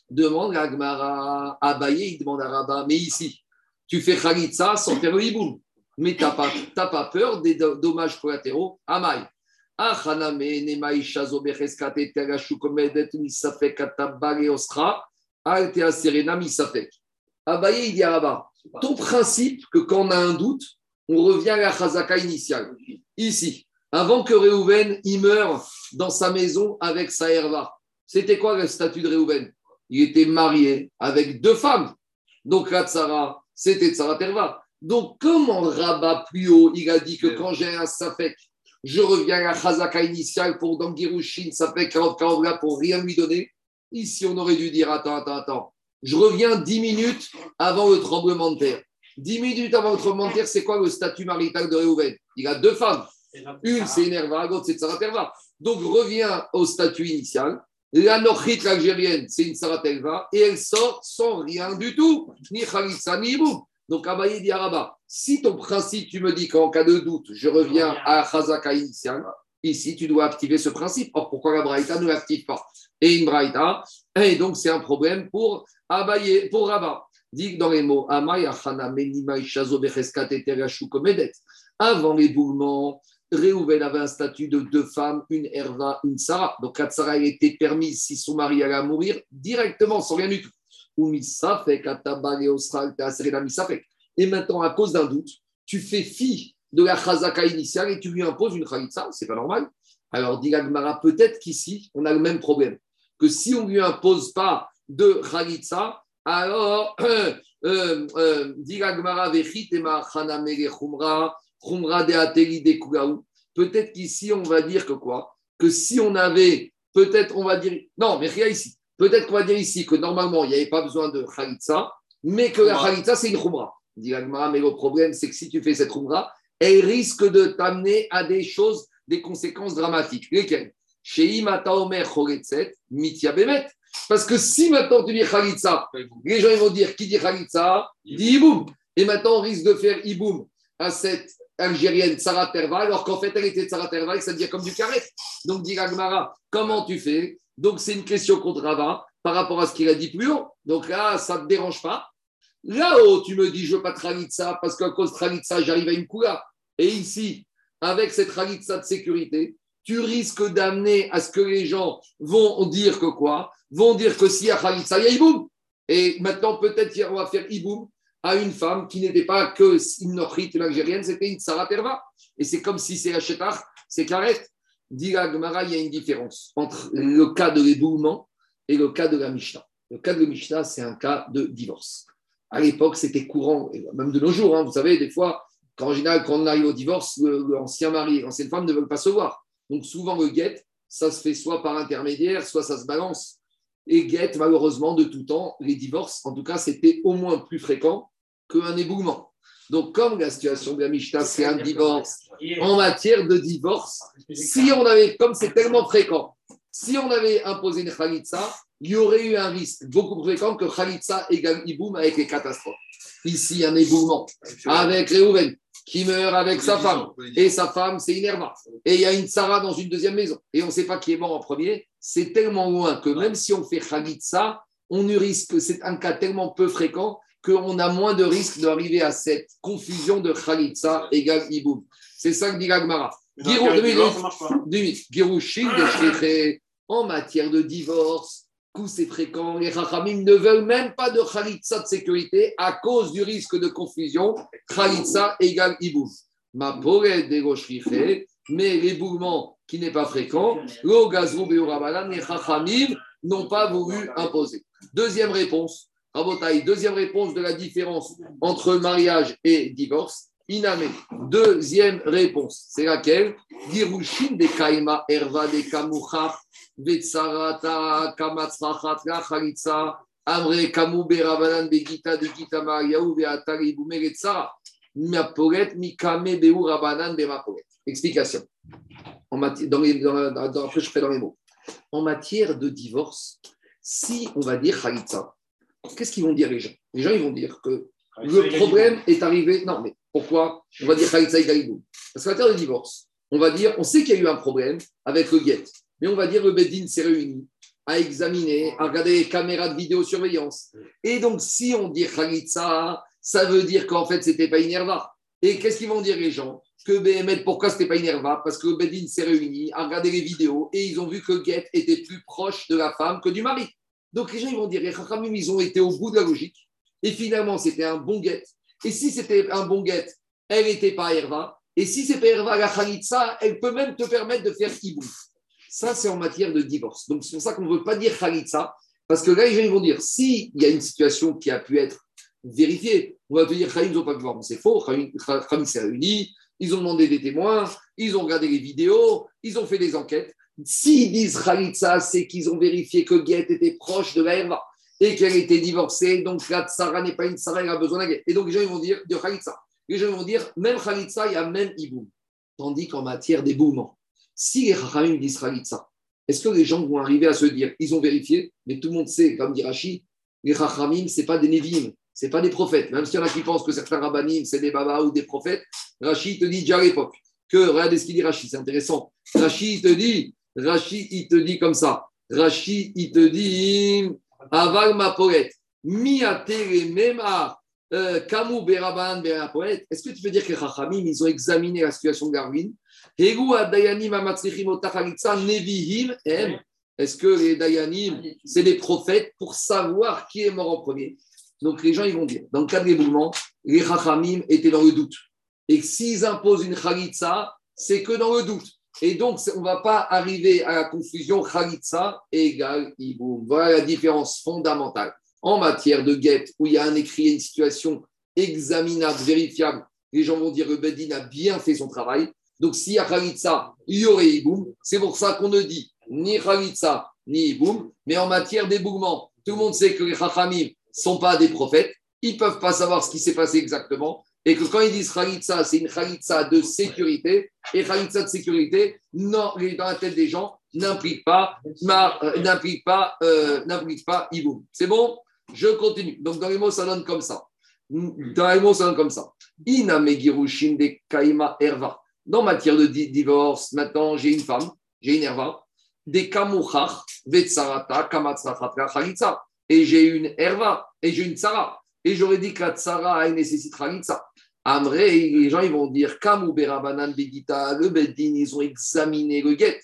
Demande à Gmara, Abaye, il demande à Rabat, mais ici, tu fais Khalitsa sans faire le hiboum mais tu n'as pas, pas, peur des dommages collatéraux? Amaï. Abaye, il dit à ton principe que quand on a un doute, On revient à la chazaka initiale. Ici, avant que Réhouven y meure dans sa maison avec sa herva, c'était quoi le statut de Réhouven? Il était marié avec deux femmes. Donc la tsara, c'était tsara terva. Donc, comment Rabat plus haut, il a dit que quand j'ai un safek, je reviens à la chazaka initiale pour dans Girushin, safek, là pour rien lui donner. Ici, on aurait dû dire attends, attends, attends. Je reviens dix minutes avant le tremblement de terre. Dix minutes avant le tremblement de terre, c'est quoi le statut marital de Réhouven Il a deux femmes. Une, c'est Nerva, l'autre, c'est Tsaraterva. Donc, reviens au statut initial. La Nochit, l'Algérienne, c'est une Saraterva et elle sort sans rien du tout. Ni Khalitsa, ni Ibou. Donc, Abaye dit Araba, si ton principe, tu me dis qu'en cas de doute, je reviens à initial, ici, tu dois activer ce principe. Or, pourquoi la Braïta ne l'active pas? Et une Braïta, et donc c'est un problème pour Abaye, pour Rabat. Dit dans les mots, avant l'éboulement, Réhouven avait un statut de deux femmes, une Herva, une Sarah. Donc, la Sarah était permise si son mari allait mourir directement, sans rien du tout. Et maintenant, à cause d'un doute, tu fais fi de la chazaka initiale et tu lui imposes une khalitsa, c'est pas normal. Alors, dit peut-être qu'ici, on a le même problème. Que si on ne lui impose pas de khalitsa, alors, euh, euh, euh, Peut-être qu'ici, on va dire que quoi? Que si on avait, peut-être on va dire, non, mais rien ici. Peut-être qu'on va dire ici que normalement, il n'y avait pas besoin de Khalitsa, mais que la Khalitsa, c'est une Khumra. Dit mais le problème, c'est que si tu fais cette Khumra, elle risque de t'amener à des choses, des conséquences dramatiques. Lesquelles? Chez Omer Mitya Bemet. Parce que si maintenant tu dis Khalitsa, les gens vont dire qui dit Khalitsa? Dit Iboum. Et maintenant, on risque de faire Iboum à cette algérienne Sarah Terva, alors qu'en fait, elle était Sarah Terva et ça devient comme du carré. Donc, dit Gmara, comment tu fais? Donc, c'est une question contre Rava par rapport à ce qu'il a dit plus haut. Donc là, ça ne te dérange pas. Là-haut, tu me dis, je ne veux pas ça parce qu'à cause de ça, j'arrive à une coula. Et ici, avec cette ça de sécurité, tu risques d'amener à ce que les gens vont dire que quoi? Vont dire que y a Khalitsa, il y a Iboum. Et maintenant, peut-être qu'on va faire Iboum à une femme qui n'était pas que une une Algérienne, c'était une Sarah Terva. Et c'est comme si c'est Hachetar, c'est Karet. Dit Gemara, il y a une différence entre le cas de l'éboulement et le cas de la Mishnah. Le cas de la Mishnah, c'est un cas de divorce. À l'époque, c'était courant, même de nos jours, hein, vous savez, des fois, quand, on arrive au divorce, l'ancien mari, l'ancienne femme ne veulent pas se voir. Donc souvent, le guet, ça se fait soit par intermédiaire, soit ça se balance. Et guet, malheureusement, de tout temps, les divorces, en tout cas, c'était au moins plus fréquent qu'un éboulement. Donc, comme la situation de la Mishnah, c'est un divorce, en matière de divorce, si on avait, comme c'est tellement fréquent, si on avait imposé une khalitsa, il y aurait eu un risque beaucoup plus fréquent que khalitsa égale iboum avec les catastrophes. Ici, un éboulement avec Réhouven qui meurt avec sa femme. Et sa femme, c'est Inerva. Et il y a une Sarah dans une deuxième maison. Et on ne sait pas qui est mort en premier. C'est tellement loin que même si on fait khalitsa, on risque, c'est un cas tellement peu fréquent qu'on a moins de risques d'arriver à cette confusion de Khalitsa égale Iboum. C'est ça que dit Gagmara. en matière de divorce, coup c'est fréquent, les Rachamim ne veulent même pas de Khalitsa de sécurité à cause du risque de confusion. Khalitsa égale Iboum. Ma de mais l'éboulement qui n'est pas fréquent, le gazrou les Rachamim n'ont pas voulu imposer. Deuxième réponse, Rabotaï, deuxième réponse de la différence entre mariage et divorce. Iname, deuxième réponse, c'est laquelle? Girushin de Kaima Erva de Kamucha, Vetsarata Kamatsrachat Khalitsa, Amre Kamu Berabanan Begita de Gita Mariaou Veatari Bumegetsara, Miaporet Mikame Beu Rabanan Bemaporet. Explication. En matière, dans les, dans, dans, après, je fais dans les mots. En matière de divorce, si on va dire Khalitsa, qu'est-ce qu'ils vont dire les gens? Les gens, ils vont dire que le problème est arrivé. Non, mais pourquoi? On va dire Khalitsa Galibou. Parce qu'en terre de divorce, on va dire, on sait qu'il y a eu un problème avec le guet, mais on va dire le Bedin s'est réuni à examiner, à regarder les caméras de vidéosurveillance. Et donc, si on dit Khalitsa, ça veut dire qu'en fait, c'était pas Inerva. Et qu'est-ce qu'ils vont dire les gens? Que BML, pourquoi c'était pas Inerva? Parce que le Bedin s'est réuni à regarder les vidéos et ils ont vu que Guet était plus proche de la femme que du mari. Donc les gens vont dire, les ils ont été au bout de la logique. Et finalement, c'était un bon guet. Et si c'était un bon guet, elle n'était pas Herva. Et si c'est pas Herva, la Khalitsa, elle peut même te permettre de faire Kibouf. Ça, c'est en matière de divorce. Donc, c'est pour ça qu'on ne veut pas dire Khalitsa, parce que là, les gens vont dire s'il y a une situation qui a pu être vérifiée, on va te dire Khalim, ils n'ont pas pu voir. C'est faux. Khalim s'est réuni, ils ont demandé des témoins, ils ont regardé les vidéos, ils ont fait des enquêtes. S'ils disent Khalitsa, c'est qu'ils ont vérifié que Guet était proche de la Herva et qu'elle était divorcée, donc la Tsara n'est pas une Tsara, elle a besoin d'un. Et donc les gens vont dire de Khalitsa. Les gens vont dire même Khalitsa, il y a même Iboum. Tandis qu'en matière d'éboulement, si les Chachamim disent Khalitsa, est-ce que les gens vont arriver à se dire ils ont vérifié, mais tout le monde sait, comme dit Rashi, les Chachamim, ce n'est pas des Nevim, ce n'est pas des prophètes. Même s'il y en a qui pensent que certains rabbinim, c'est des babas ou des prophètes, Rashi te dit déjà à l'époque que, regardez ce qu'il dit Rashi, c'est intéressant. Rashi te dit, Rashi, il te dit comme ça. Rashi, il te dit Aval ma poète. Euh, Kamu beraban poète. Est-ce que tu veux dire que Chachamim, ils ont examiné la situation de Garvin Est-ce que les Dayanim, c'est des prophètes pour savoir qui est mort en premier? Donc les gens, ils vont dire, dans le cas de l'éboulement, les Chachamim étaient dans le doute. Et s'ils imposent une Khalitsa, c'est que dans le doute. Et donc, on ne va pas arriver à la confusion Khalitsa égale Iboum. Voilà la différence fondamentale. En matière de guette, où il y a un écrit, une situation examinable, vérifiable, les gens vont dire que Bedin a bien fait son travail. Donc, s'il y a Khalitsa, il y aurait Iboum. C'est pour ça qu'on ne dit ni Khalitsa, ni Iboum. Mais en matière d'éboulement, tout le monde sait que les Chachamim ne sont pas des prophètes. Ils ne peuvent pas savoir ce qui s'est passé exactement et que quand ils disent Khalitsa, c'est une Khalitsa de sécurité, et Khalitsa de sécurité, non, dans la tête des gens, n'implique pas, euh, n'implique pas, euh, pas Iboum. C'est bon? Je continue. Donc dans les mots, ça donne comme ça. Dans les mots, ça donne comme ça. Inamegirushin de Kaima Erva. Dans matière de divorce, maintenant, j'ai une femme, j'ai une Erva, des Kamuchach, Vetsarata, Kamatsrafatra, Khalitsa. Et j'ai une Erva, et j'ai une Tsara. Et j'aurais dit que la Tsara, elle nécessite Khalitsa. Amré, les gens ils vont dire Kamou Berabanan Begita, le Beddin, ils ont examiné le guet.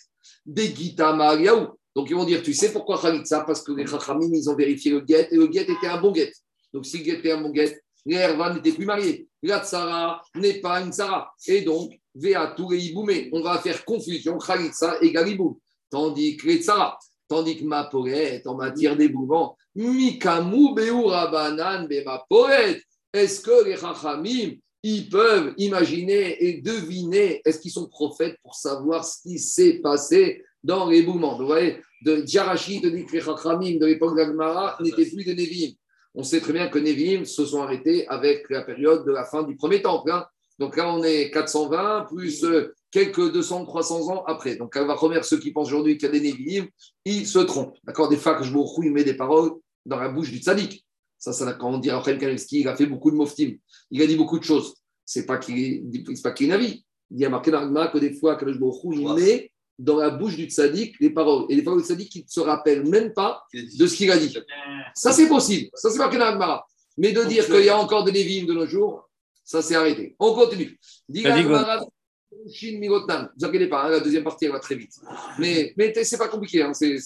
Begita Mariaou. Donc ils vont dire Tu sais pourquoi ça Parce que les Chachamim, ils ont vérifié le guet et le guet était un bon guet. Donc si le guet était un bon guet, les Hervan n'étaient plus mariés. La Tsara n'est pas une Tsara. Et donc, Veatou et Iboumé, on va faire confusion Khalitsa et Galiboum. Tandis que les Tsara, tandis que ma poète en matière d'éboulement, Mikamu Beu Rabanan ma poète. Est-ce que les Chachamim, ils peuvent imaginer et deviner, est-ce qu'ils sont prophètes pour savoir ce qui s'est passé dans les Vous voyez, de Djarachi les Chachamim de l'époque d'Agmara n'étaient plus des Nevi'im. On sait très bien que Nevi'im se sont arrêtés avec la période de la fin du premier temple. Hein. Donc là, on est 420 plus euh, quelques 200, 300 ans après. Donc, on va remettre ceux qui pensent aujourd'hui qu'il y a des Nevi'im, ils se trompent. D'accord? Des fois que je me il met des paroles dans la bouche du tzaddik. Ça, ça, quand on dit Raphaël Kanevski, il a fait beaucoup de moftim. Il a dit beaucoup de choses. C'est pas qu'il est, pas qu'il est navi. Il y a marqué dans le que des fois, Kadosh il met dans la bouche du tzaddik les paroles. Et des fois, le tzaddik, il ne se rappelle même pas de ce qu'il a dit. Ça, c'est possible. Ça, c'est marqué dans le Mais de dire qu'il y a encore des lévimes de nos jours, ça s'est arrêté. On continue. Ne vous inquiétez pas, hein, la deuxième partie, elle va très vite. Mais, mais c'est pas compliqué, hein, c'est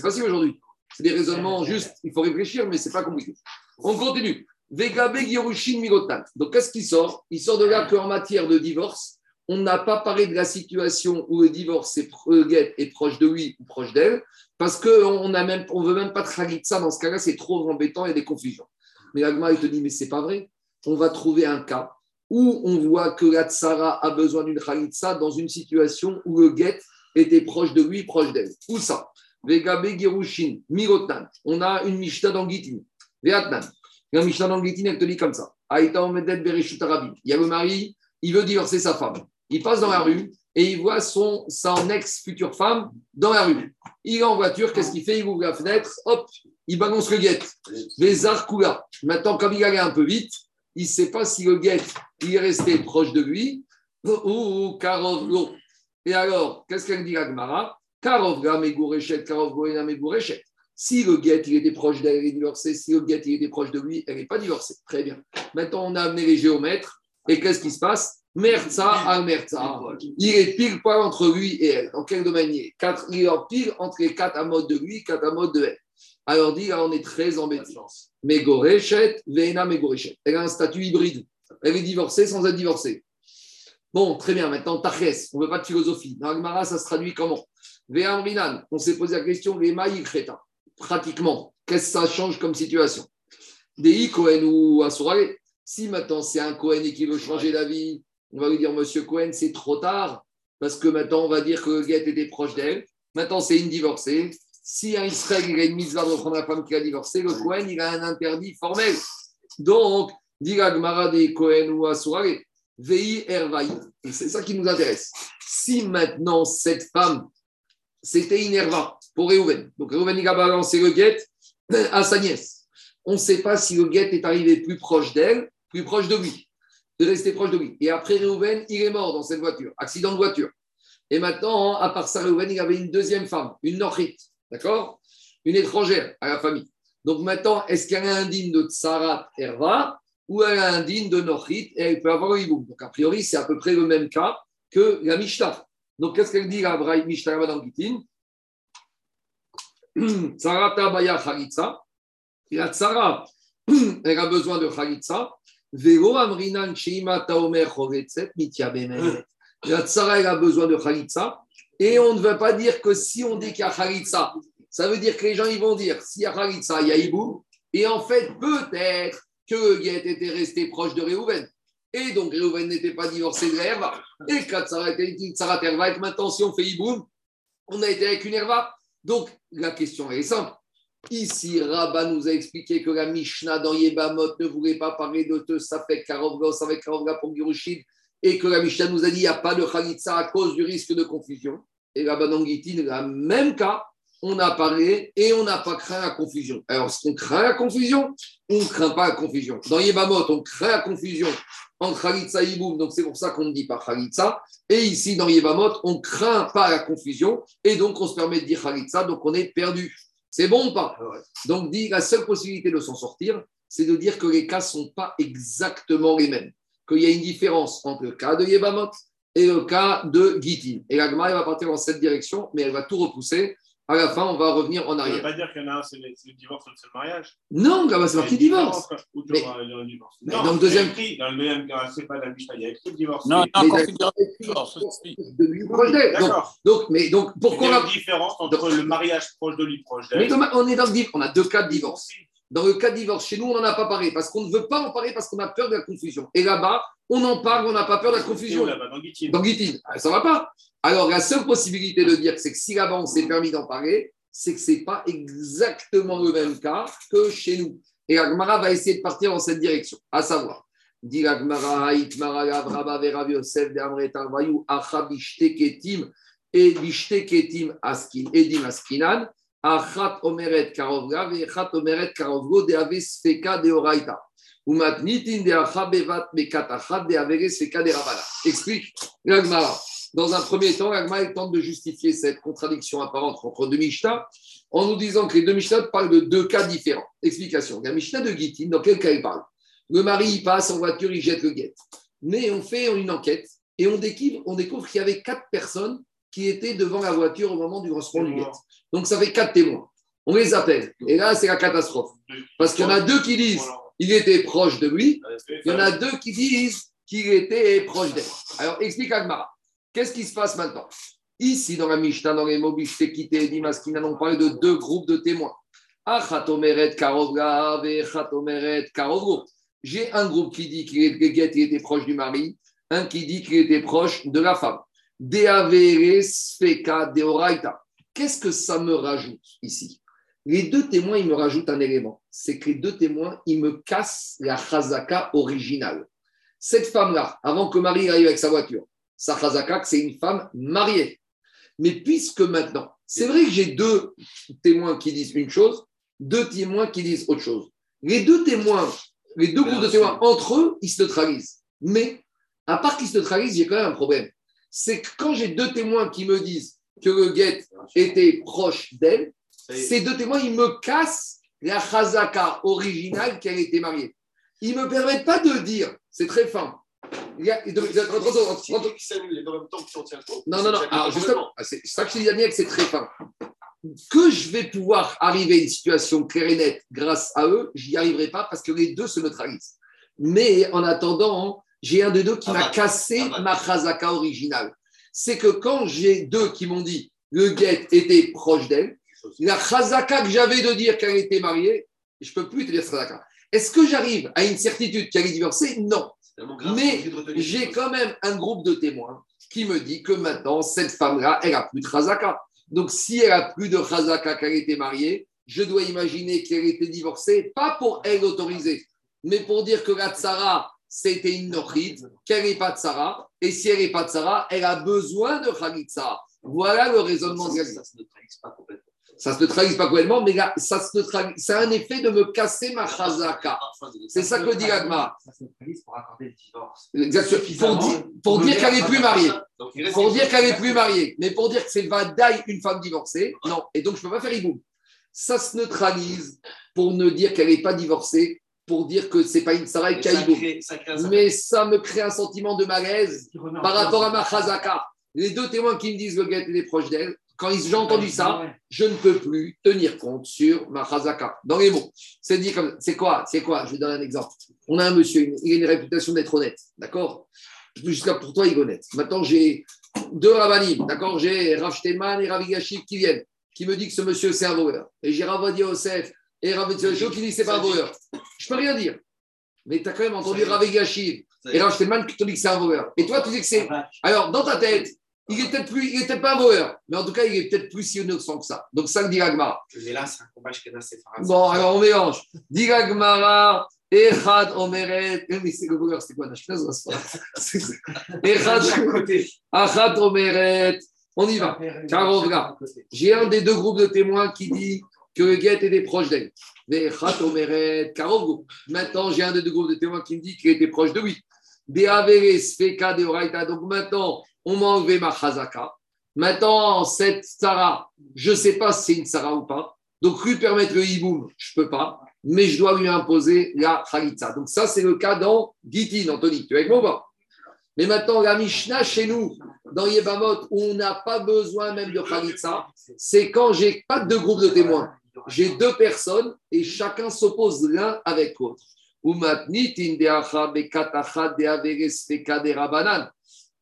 facile aujourd'hui. C'est des raisonnements justes, il faut réfléchir, mais ce n'est pas compliqué. On continue. Donc, qu'est-ce qui sort? Il sort de là qu'en matière de divorce, on n'a pas parlé de la situation où le divorce est, est proche de lui ou proche d'elle, parce qu'on ne veut même pas de ça. Dans ce cas-là, c'est trop embêtant, a des confusions. Mais l'agma, il te dit, mais c'est pas vrai. On va trouver un cas où on voit que la tsara a besoin d'une khalitsa dans une situation où le guet était proche de lui, proche d'elle. Où ça? Vegabe Girushin, Mirotnan. On a une Mishnah dans Gitin. Veatnan. Une Mishnah dans Gitin, elle te dit comme ça. Aïta Omedet Bereshut. Il y a le mari, il veut divorcer sa femme. Il passe dans la rue et il voit son, ex-future femme dans la rue. Il est en voiture, qu'est-ce qu'il fait? Il ouvre la fenêtre, hop, il balance le guet. Vézar Kula. Maintenant, comme il allait un peu vite, il ne sait pas si le guet il est resté proche de lui ou Karov Et alors, qu'est-ce qu'elle dit à Gmara si le guet il était proche d'elle, elle est divorcée. Si le guet il était proche de lui, elle n'est pas divorcée. Très bien. Maintenant, on a amené les géomètres. Et qu'est-ce qui se passe? Merza al Merza. Il est pile poil entre lui et elle. En quel domaine il est? Il est pile entre les quatre amodes de lui, quatre amodes de elle. Alors dit, là, on est très embêté. Mais Gorechet, Veena Megorechet. Elle a un statut hybride. Elle est divorcée sans être divorcée. Bon, très bien, maintenant, Tachès, on ne veut pas de philosophie. Dans Agmara, ça se traduit comment? On s'est posé la question, les pratiquement, qu'est-ce que ça change comme situation? Des Cohen ou Asurale Si maintenant c'est un Cohen et qui veut changer d'avis, on va lui dire, monsieur Cohen, c'est trop tard, parce que maintenant on va dire que le guet était proche d'elle. Maintenant c'est une divorcée. Si un Israël il a une mise de reprendre la femme qui a divorcé, le Cohen il a un interdit formel. Donc, dit Gmara des Cohen ou Asurale, Vei Ervaï. C'est ça qui nous intéresse. Si maintenant cette femme c'était Inerva pour Reuven. Donc Reuven, il a balancé le guet à sa nièce. On ne sait pas si le guet est arrivé plus proche d'elle, plus proche de lui, de rester proche de lui. Et après Reuven, il est mort dans cette voiture, accident de voiture. Et maintenant, à part ça, Reuven, il avait une deuxième femme, une Norite, d'accord? Une étrangère à la famille. Donc maintenant, est-ce qu'elle a un digne de Tsarat Herva ou elle a un digne de Nochit et elle peut avoir un hiboum? Donc a priori, c'est à peu près le même cas que la Mishnah. Donc, qu'est-ce qu'elle dit la Braï dans Gitin Tsarata Baya Khalitsa. La Tsara, elle a besoin de Khalitsa. Vero Amrinan Sheima Taomer Choretzet Mitya La Tsara, elle a besoin de Khalitsa. Et on ne veut pas dire que si on dit qu'il y a Khalitsa, ça veut dire que les gens ils vont dire s'il y a Khalitsa, il y a Ibou. Et en fait, peut-être que Yet était resté proche de Réhouven. Et donc, Réhouven n'était pas divorcé de la Et ça une Sarat Herva, et maintenant, si on fait Iboum, on a été avec une Herva. Donc, la question est simple. Ici, Rabat nous a expliqué que la Mishnah dans Yebamot ne voulait pas parler de te Safek Karovga, Safek Karovga pour Girushid, et que la Mishnah nous a dit qu'il n'y a pas de Khalitsa à cause du risque de confusion. Et Rabat dans Gitin, le même cas, on a parlé et on n'a pas craint la confusion. Alors, est-ce qu'on craint la confusion On ne craint pas la confusion? Dans Yebamot, on craint la confusion entre Khalitsa Iboum, donc c'est pour ça qu'on ne dit pas Khalitsa. Et ici, dans Yebamot, on ne craint pas la confusion et donc on se permet de dire Khalitsa, donc on est perdu. C'est bon ou pas Donc, dit, la seule possibilité de s'en sortir, c'est de dire que les cas ne sont pas exactement les mêmes, qu'il y a une différence entre le cas de Yebamot et le cas de Gitin. Et la va partir dans cette direction, mais elle va tout repousser à la fin, on va revenir en arrière. Ça ne veut pas dire qu'il y en a un, c'est le, divorce, c'est le mariage Non, c'est marqué divorce. Mais, mais dans le deuxième. Écrit, dans le deuxième cas, c'est pas la Mishnah, il y a écrit le divorce. Non, non, divorce. D'accord. Donc, mais donc, pourquoi. Il y a une différence entre le mariage proche de lui, proche d'elle. Mais on est dans le on a deux cas de divorce. Dans le cas de divorce, chez nous, on n'en a pas parlé parce qu'on ne veut pas en parler parce qu'on a peur de la confusion. Et là-bas, on en parle, on n'a pas peur de la confusion. Dans Gitin. Ah, ça ne va pas. Alors, la seule possibilité de dire, c'est que si là-bas, on s'est permis d'en parler, c'est que ce n'est pas exactement le même cas que chez nous. Et Agmara va essayer de partir dans cette direction, à savoir, dit Agmara, Itmara, Avraba, Verav Yosef, de Amret Arvayou, Acha, Bishte, et Ketim, Askin, Edim, Askinan, Achat, Omeret, Karovga, Vechat, Omeret, Karovgo, de Ave, Sfeka, de Oraita. Umatnitin, de Acha, Bevat, Mekat, Achat, de Ave, Sfeka, de Rabala. Explique Agmara. Dans un premier temps, Agma tente de justifier cette contradiction apparente entre deux Mishnah en nous disant que les deux Mishnah parlent de deux cas différents. Explication. La Mishnah de Gittin, dans quel cas il parle? Le mari, il passe en voiture, il jette le guet. Mais on fait une enquête et on découvre, qu'il y avait quatre personnes qui étaient devant la voiture au moment du lancement du guet. Donc ça fait quatre témoins. On les appelle. Et là, c'est la catastrophe. Parce qu'il y en a deux qui disent qu'il était proche de lui. Il y en a deux qui disent qu'il était proche d'elle. Alors, explique Agmara. Qu'est-ce qui se passe maintenant? Ici, dans la Mishnah, dans les mots quitté et Dimaskina, on parle de deux groupes de témoins. J'ai un groupe qui dit qu'il était proche du mari, un qui dit qu'il était proche de la femme. Qu'est-ce que ça me rajoute ici? Les deux témoins, ils me rajoutent un élément. C'est que les deux témoins, ils me cassent la chazaka originale. Cette femme-là, avant que Marie arrive avec sa voiture, Sachazaka, c'est une femme mariée. Mais puisque maintenant, c'est vrai que j'ai deux témoins qui disent une chose, deux témoins qui disent autre chose. Les deux témoins, les deux groupes de témoins, entre eux, ils se neutralisent. Mais, à part qu'ils se neutralisent, j'ai quand même un problème. C'est que quand j'ai deux témoins qui me disent que le guet était proche d'elle, ces deux témoins, ils me cassent la chazaka originale qu'elle était mariée. Ils ne me permettent pas de dire, c'est très fin, non, non, non. Alors, justement, c'est ça que je dis que c'est très fin. Que je vais pouvoir arriver à une situation claire et nette grâce à eux, je n'y arriverai pas parce que les deux se neutralisent. Mais en attendant, j'ai un de deux qui m'a cassé ma chazaka originale. C'est que quand j'ai deux qui m'ont dit le guet était proche d'elle, la chazaka que j'avais de dire qu'elle était mariée, je peux plus te dire chazaka. Est-ce que j'arrive à une certitude qu'elle est divorcée Non. Mais j'ai quand même un groupe de témoins qui me dit que maintenant, cette femme-là, elle n'a plus de chazaka. Donc, si elle n'a plus de chazaka qu'elle était mariée, je dois imaginer qu'elle était divorcée, pas pour elle autoriser, mais pour dire que la tsara, c'était une nochid, qu'elle n'est pas tsara, et si elle n'est pas tsara, elle a besoin de chalitza. Voilà le raisonnement de la Ça ne trahit pas complètement. Ça ne se trahit pas complètement, mais là, ça se c'est un effet de me casser ma chazaka. C'est ça que dit Agma. Ça se trahit pour accorder le divorce. Exactement. Pour, dire, qu'elle n'est plus mariée. Pour dire qu'elle n'est plus mariée. Mais pour dire que c'est Vadaï, une femme divorcée, non. Et donc, je ne peux pas faire Iboum. Ça se neutralise pour ne dire qu'elle n'est pas divorcée, pour dire que ce n'est pas une Sarah Kaïboum. Mais ça me crée un sentiment de malaise par rapport à ma chazaka. Les deux témoins qui me disent le gars est proche d'elle, quand j'ai entendu ça, je ne peux plus tenir compte sur ma chazaka. Dans les mots, c'est dit comme c'est quoi C'est quoi? Je vais donner un exemple. On a un monsieur, il a une réputation d'être honnête, d'accord? Jusqu'à pour toi, il est honnête. Maintenant, j'ai deux ravanim, d'accord? J'ai Rav Shteman et Rav qui viennent, qui me disent que ce monsieur, c'est un voleur. Et j'ai Rav Yosef et Rav qui disent que c'est pas un voleur. Je peux rien dire. Mais tu as quand même entendu Rav et Rav Shteman qui te dit que c'est un voleur. Et toi, tu dis que c'est. Alors, dans ta tête, il n'était plus, il était pas un voleur, mais en tout cas, il est peut-être plus innocent que ça. Donc, ça le dit Agmara. Mais là, c'est un combat Bon, alors on mélange. Dit Agmara, Echad Omeret. Mais c'est le voleur, c'est quoi Nashpez ou Echad Omeret. On y va. Car j'ai un des deux groupes de témoins qui dit que le guet était proche d'elle. Echad Omeret, Maintenant, j'ai un des deux groupes de témoins qui me dit qu'il était proche de lui. Feka, de Donc maintenant, on m'a enlevé ma chazaka. Maintenant, cette Sarah, je ne sais pas si c'est une Sarah ou pas. Donc, lui permettre le hiboum, je ne peux pas, mais je dois lui imposer la khalitza. Donc, ça, c'est le cas dans Gitin, Anthony. Tu es avec moi Mais maintenant, la Mishnah chez nous, dans Yebamot, où on n'a pas besoin même de khalitza, c'est quand j'ai pas de groupe de témoins. J'ai deux personnes et chacun s'oppose l'un avec l'autre.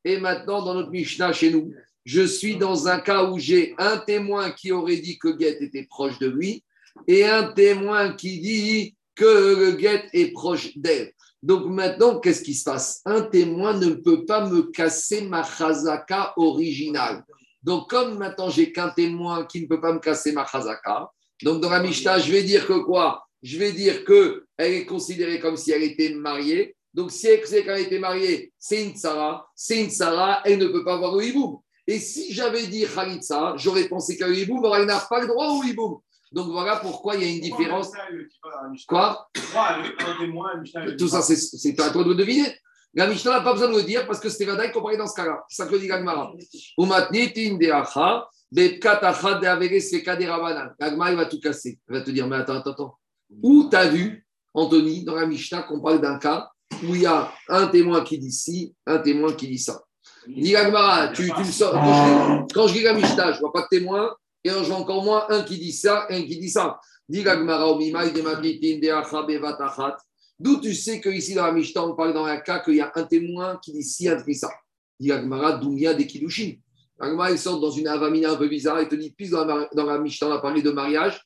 Et maintenant, dans notre Mishnah chez nous, je suis dans un cas où j'ai un témoin qui aurait dit que Get était proche de lui et un témoin qui dit que Get est proche d'elle. Donc maintenant, qu'est-ce qui se passe? Un témoin ne peut pas me casser ma chazaka originale. Donc comme maintenant j'ai qu'un témoin qui ne peut pas me casser ma chazaka, donc dans la Mishnah, je vais dire que quoi? Je vais dire que elle est considérée comme si elle était mariée donc, si elle sait qu'elle a été mariée, c'est une Sarah, c'est une Sarah, elle ne peut pas avoir le hiboum. Et si j'avais dit Khalitsa, j'aurais pensé le hiboum, elle n'a pas le droit au hiboum. Donc voilà pourquoi il y a une différence. Quoi? Tout ça, c'est à toi de deviner. La Mishnah n'a pas besoin de le dire parce que c'était Vadaï parlait dans ce cas-là. C'est ça que dit Gagmara. Gagmara, il va tout casser. Il va te dire Mais attends, attends, attends. Où tu as vu, Anthony, dans la Mishnah, qu'on parle d'un cas où il y a un témoin qui dit ci, un témoin qui dit ça. Dis tu, tu me sors. Quand je, lis la Mishnah, je ne vois pas de témoin, et je vois encore moins un qui dit ça un qui dit ça. D'où tu sais qu'ici dans la Mishnah, on parle dans un cas qu'il y a un témoin qui dit ci, un qui dit ça. Dit Agmara, d'où il y a des Kiddushin. Agmara, il sort dans une avamina un peu bizarre et te dit, puis dans la, la Mishnah, on a parlé de mariage.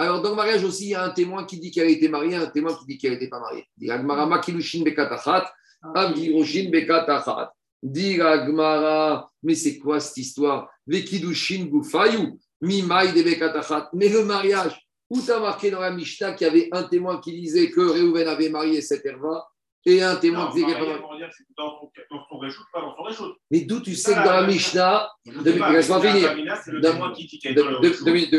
Alors, dans le mariage aussi, il y a un témoin qui dit qu'elle a été mariée, un témoin qui dit qu'elle n'était pas mariée. Dit Agmara, Makilushin bekatachat, Avgirushin bekatachat. Dit Agmara, mais c'est quoi cette histoire? Vekidushin gufayu, mimai de bekatachat. Mais le mariage, où tu as marqué dans la Mishnah qu'il y avait un témoin qui disait que Réhouven avait marié cette herva? Et un témoin qui disait qu'elle Mais d'où tu sais que dans la Mishnah, laisse-moi finir. Deux minutes,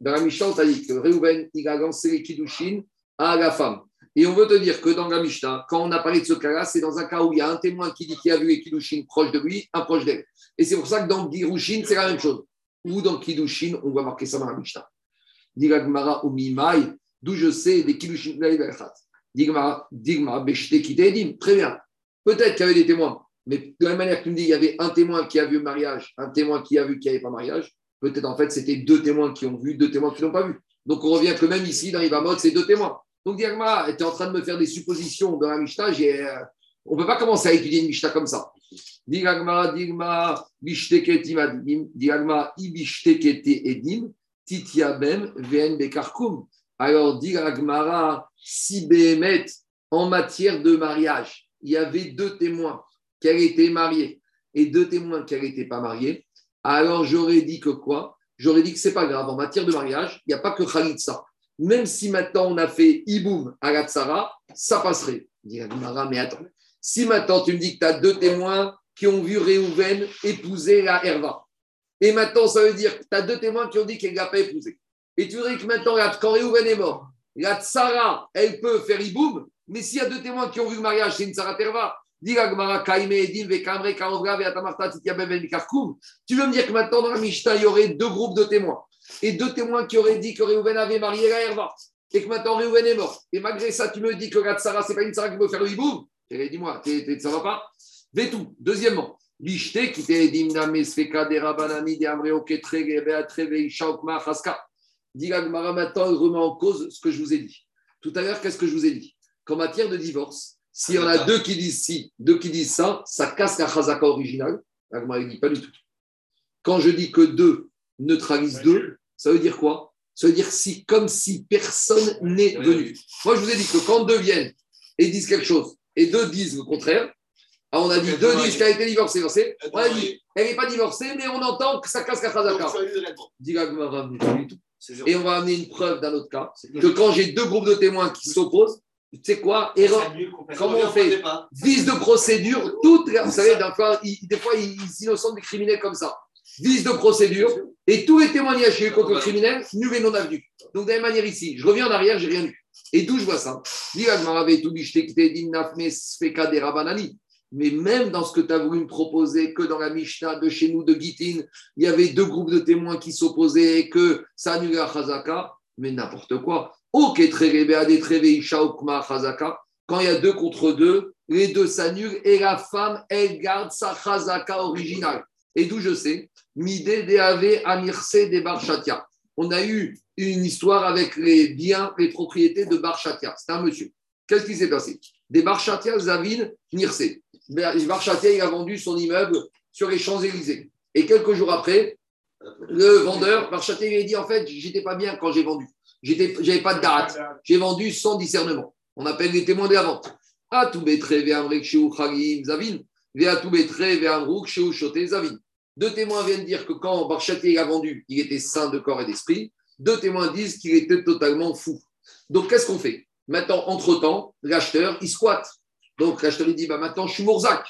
Dans la Mishnah, on t'a dit que Réhouven, il a lancé les Kiddushin à la femme. Et on veut te dire que dans la Mishnah, quand on a parlé de ce cas-là, c'est dans un cas où il y a un témoin qui dit qu'il a vu les Kiddushin proche de lui, un proche d'elle. Et c'est pour ça que dans Girushin, c'est la même chose. Ou dans Kiddushin, on va marquer ça dans la Mishnah. Ou Mimai, d'où je sais des Kiddushin Digma, Digma, Très bien. Peut-être qu'il y avait des témoins. Mais de la même manière que tu me dis, il y avait un témoin qui a vu le mariage, un témoin qui a vu qu'il n'y avait pas mariage. Peut-être en fait, c'était deux témoins qui ont vu, deux témoins qui n'ont pas vu. Donc on revient que même ici, dans Ibamot, c'est deux témoins. Donc, Diagma, tu es en train de me faire des suppositions dans la Mishnah. Euh, on ne peut pas commencer à étudier une Mishnah comme ça. Diagma, Digma, Diagma, Edim, Titiabem, Ven Bekarkum. Alors, Diagmara, si Behemet, en matière de mariage, il y avait deux témoins avaient été mariés et deux témoins qui n'étaient pas mariés, alors j'aurais dit que quoi? J'aurais dit que c'est pas grave. En matière de mariage, il n'y a pas que Khalitsa. Même si maintenant on a fait Iboum à Gatsara, ça passerait. Dit mais attends. Si maintenant tu me dis que tu as deux témoins qui ont vu Réhouven épouser la Herva, et maintenant ça veut dire que tu as deux témoins qui ont dit qu'elle ne l'a pas épousé, et tu voudrais que maintenant, quand Réhouven est mort, la Tsara, elle peut faire Iboum, mais s'il y a deux témoins qui ont vu le mariage, c'est une Tsara Terva. Tu veux me dire que maintenant dans la Mishnah, il y aurait deux groupes de témoins et deux témoins qui auraient dit que Réhouven avait marié la Herva et que maintenant Réhouven est mort. Et malgré ça, tu me dis que la Tsara, ce n'est pas une Tsara qui peut faire. Dis-moi, ça va pas? Deuxièmement, Bishte qui t'est dimna mesfeka de rabanani de amreo ketrege beatreve ishaokma chaska. Dit maintenant, il remet en cause ce que je vous ai dit. Tout à l'heure, qu'est-ce que je vous ai dit? Qu'en matière de divorce, s'il y en a deux qui disent ci, deux qui disent ça, ça casse la chazaka originale. ne dit pas du tout. Quand je dis que deux neutralisent deux, ça veut dire quoi? Ça veut dire si, comme si personne n'est venu. Moi, je vous ai dit que quand deux viennent et disent quelque chose et deux disent le contraire, ah, on a dit deux disent qu'elle a été divorcée. On a dit elle n'est pas divorcée, mais on entend que ça casse la chazaka. Et on va amener une preuve d'un autre cas. Que quand j'ai deux groupes de témoins qui s'opposent, tu sais quoi Erreur. Comment on fait Vice de procédure, toutes, vous savez, des fois, des fois, ils innocentent des criminels comme ça. Vice de procédure, et tous les témoignages chez contre le criminel, nul et non avenu. Donc, de la même manière ici, je reviens en arrière, j'ai rien vu. Et d'où je vois ça? Mais même dans ce que tu as voulu me proposer, que dans la Mishnah de chez nous, de Gitin, il y avait deux groupes de témoins qui s'opposaient et que ça annulait la Chazaka, mais n'importe quoi. Quand il y a deux contre deux, les deux s'annulent et la femme, elle garde sa chazaka originale. Et d'où je sais, Midé de Amirse de Barchatia. On a eu une histoire avec les biens, les propriétés de Barchatia. C'est un monsieur. Qu'est-ce qui s'est passé? Des Barchatia Zavin Nirse. Barchatia, il a vendu son immeuble sur les Champs-Élysées. Et quelques jours après, le vendeur, Barchatia, lui a dit En fait, j'étais pas bien quand j'ai vendu. J'avais pas de date. J'ai vendu sans discernement. On appelle les témoins de la vente. Deux témoins viennent dire que quand Barchatier a vendu, il était sain de corps et d'esprit. Deux témoins disent qu'il était totalement fou. Donc, qu'est-ce qu'on fait? Maintenant, entre-temps, l'acheteur, il squatte. Donc, l'acheteur, il dit bah, Maintenant, je suis Mourzac.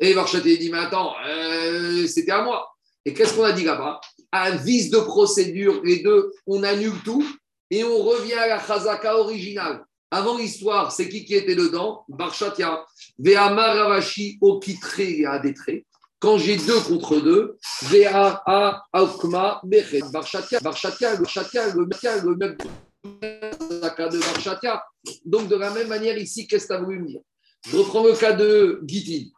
Et Barchatier dit Mais attends, euh, c'était à moi. Et qu'est-ce qu'on a dit là-bas? Un vice de procédure, les deux, on annule tout et on revient à la chazaka originale. Avant l'histoire, c'est qui qui était dedans? Barchatia. Ve'amar Ravashi okitre traits. Quand j'ai deux contre deux, Ve'a a aukma bechet. Barchatia, Barchatia, le Chatia, le le même de Barchatia. Donc de la même manière ici, qu'est-ce que tu as voulu me dire? Je reprends le cas de Gitin.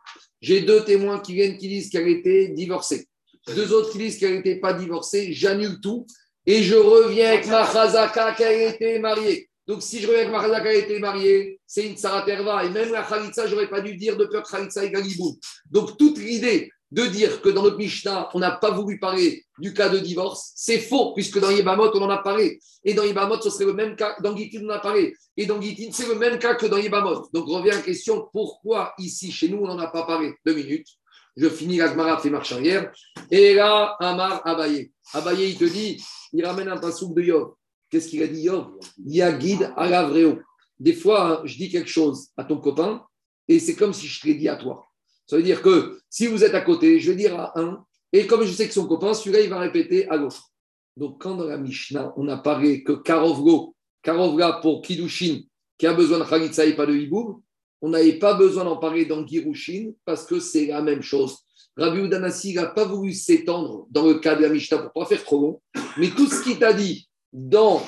J'ai deux témoins qui viennent qui disent qu'elle était divorcée. Deux autres qui disent qu'elle n'était pas divorcée. J'annule tout et je reviens avec ma chazaka qui a été mariée. Donc, si je reviens avec ma chazaka qui a été mariée, c'est une saraterva. Et même la khalitsa, je n'aurais pas dû dire de peur khalitsa et galibou. Donc, toute l'idée de dire que dans notre Mishnah, on n'a pas voulu parler du cas de divorce, c'est faux, puisque dans Yibamot, on en a parlé. Et dans Yibamot, ce serait le même cas. Dans Gitin, on en a parlé. Et dans Gitin, c'est le même cas que dans Yibamot. Donc, revient à la question pourquoi ici, chez nous, on n'en a pas parlé? Deux minutes. Je finis la fait marche arrière. Et là, Amar Abaye. Abaye, il te dit il ramène un pasouk de Yov. Qu'est-ce qu'il a dit Yov? Yagid alavréo. Des fois, je dis quelque chose à ton copain et c'est comme si je te l'ai dit à toi. Ça veut dire que si vous êtes à côté, je vais dire à un, et comme je sais que son copain, celui-là, il va répéter à l'autre. Donc, quand dans la Mishnah, on a parlé que Karovgo, Karovga pour Kidushin, qui a besoin de Khalitsa et pas de Hiboum, on n'avait pas besoin d'en parler dans Girushin parce que c'est la même chose. Rabbi Udanassi n'a pas voulu s'étendre dans le cas de la Mishnah pour ne pas faire trop long, mais tout ce qu'il t'a dit dans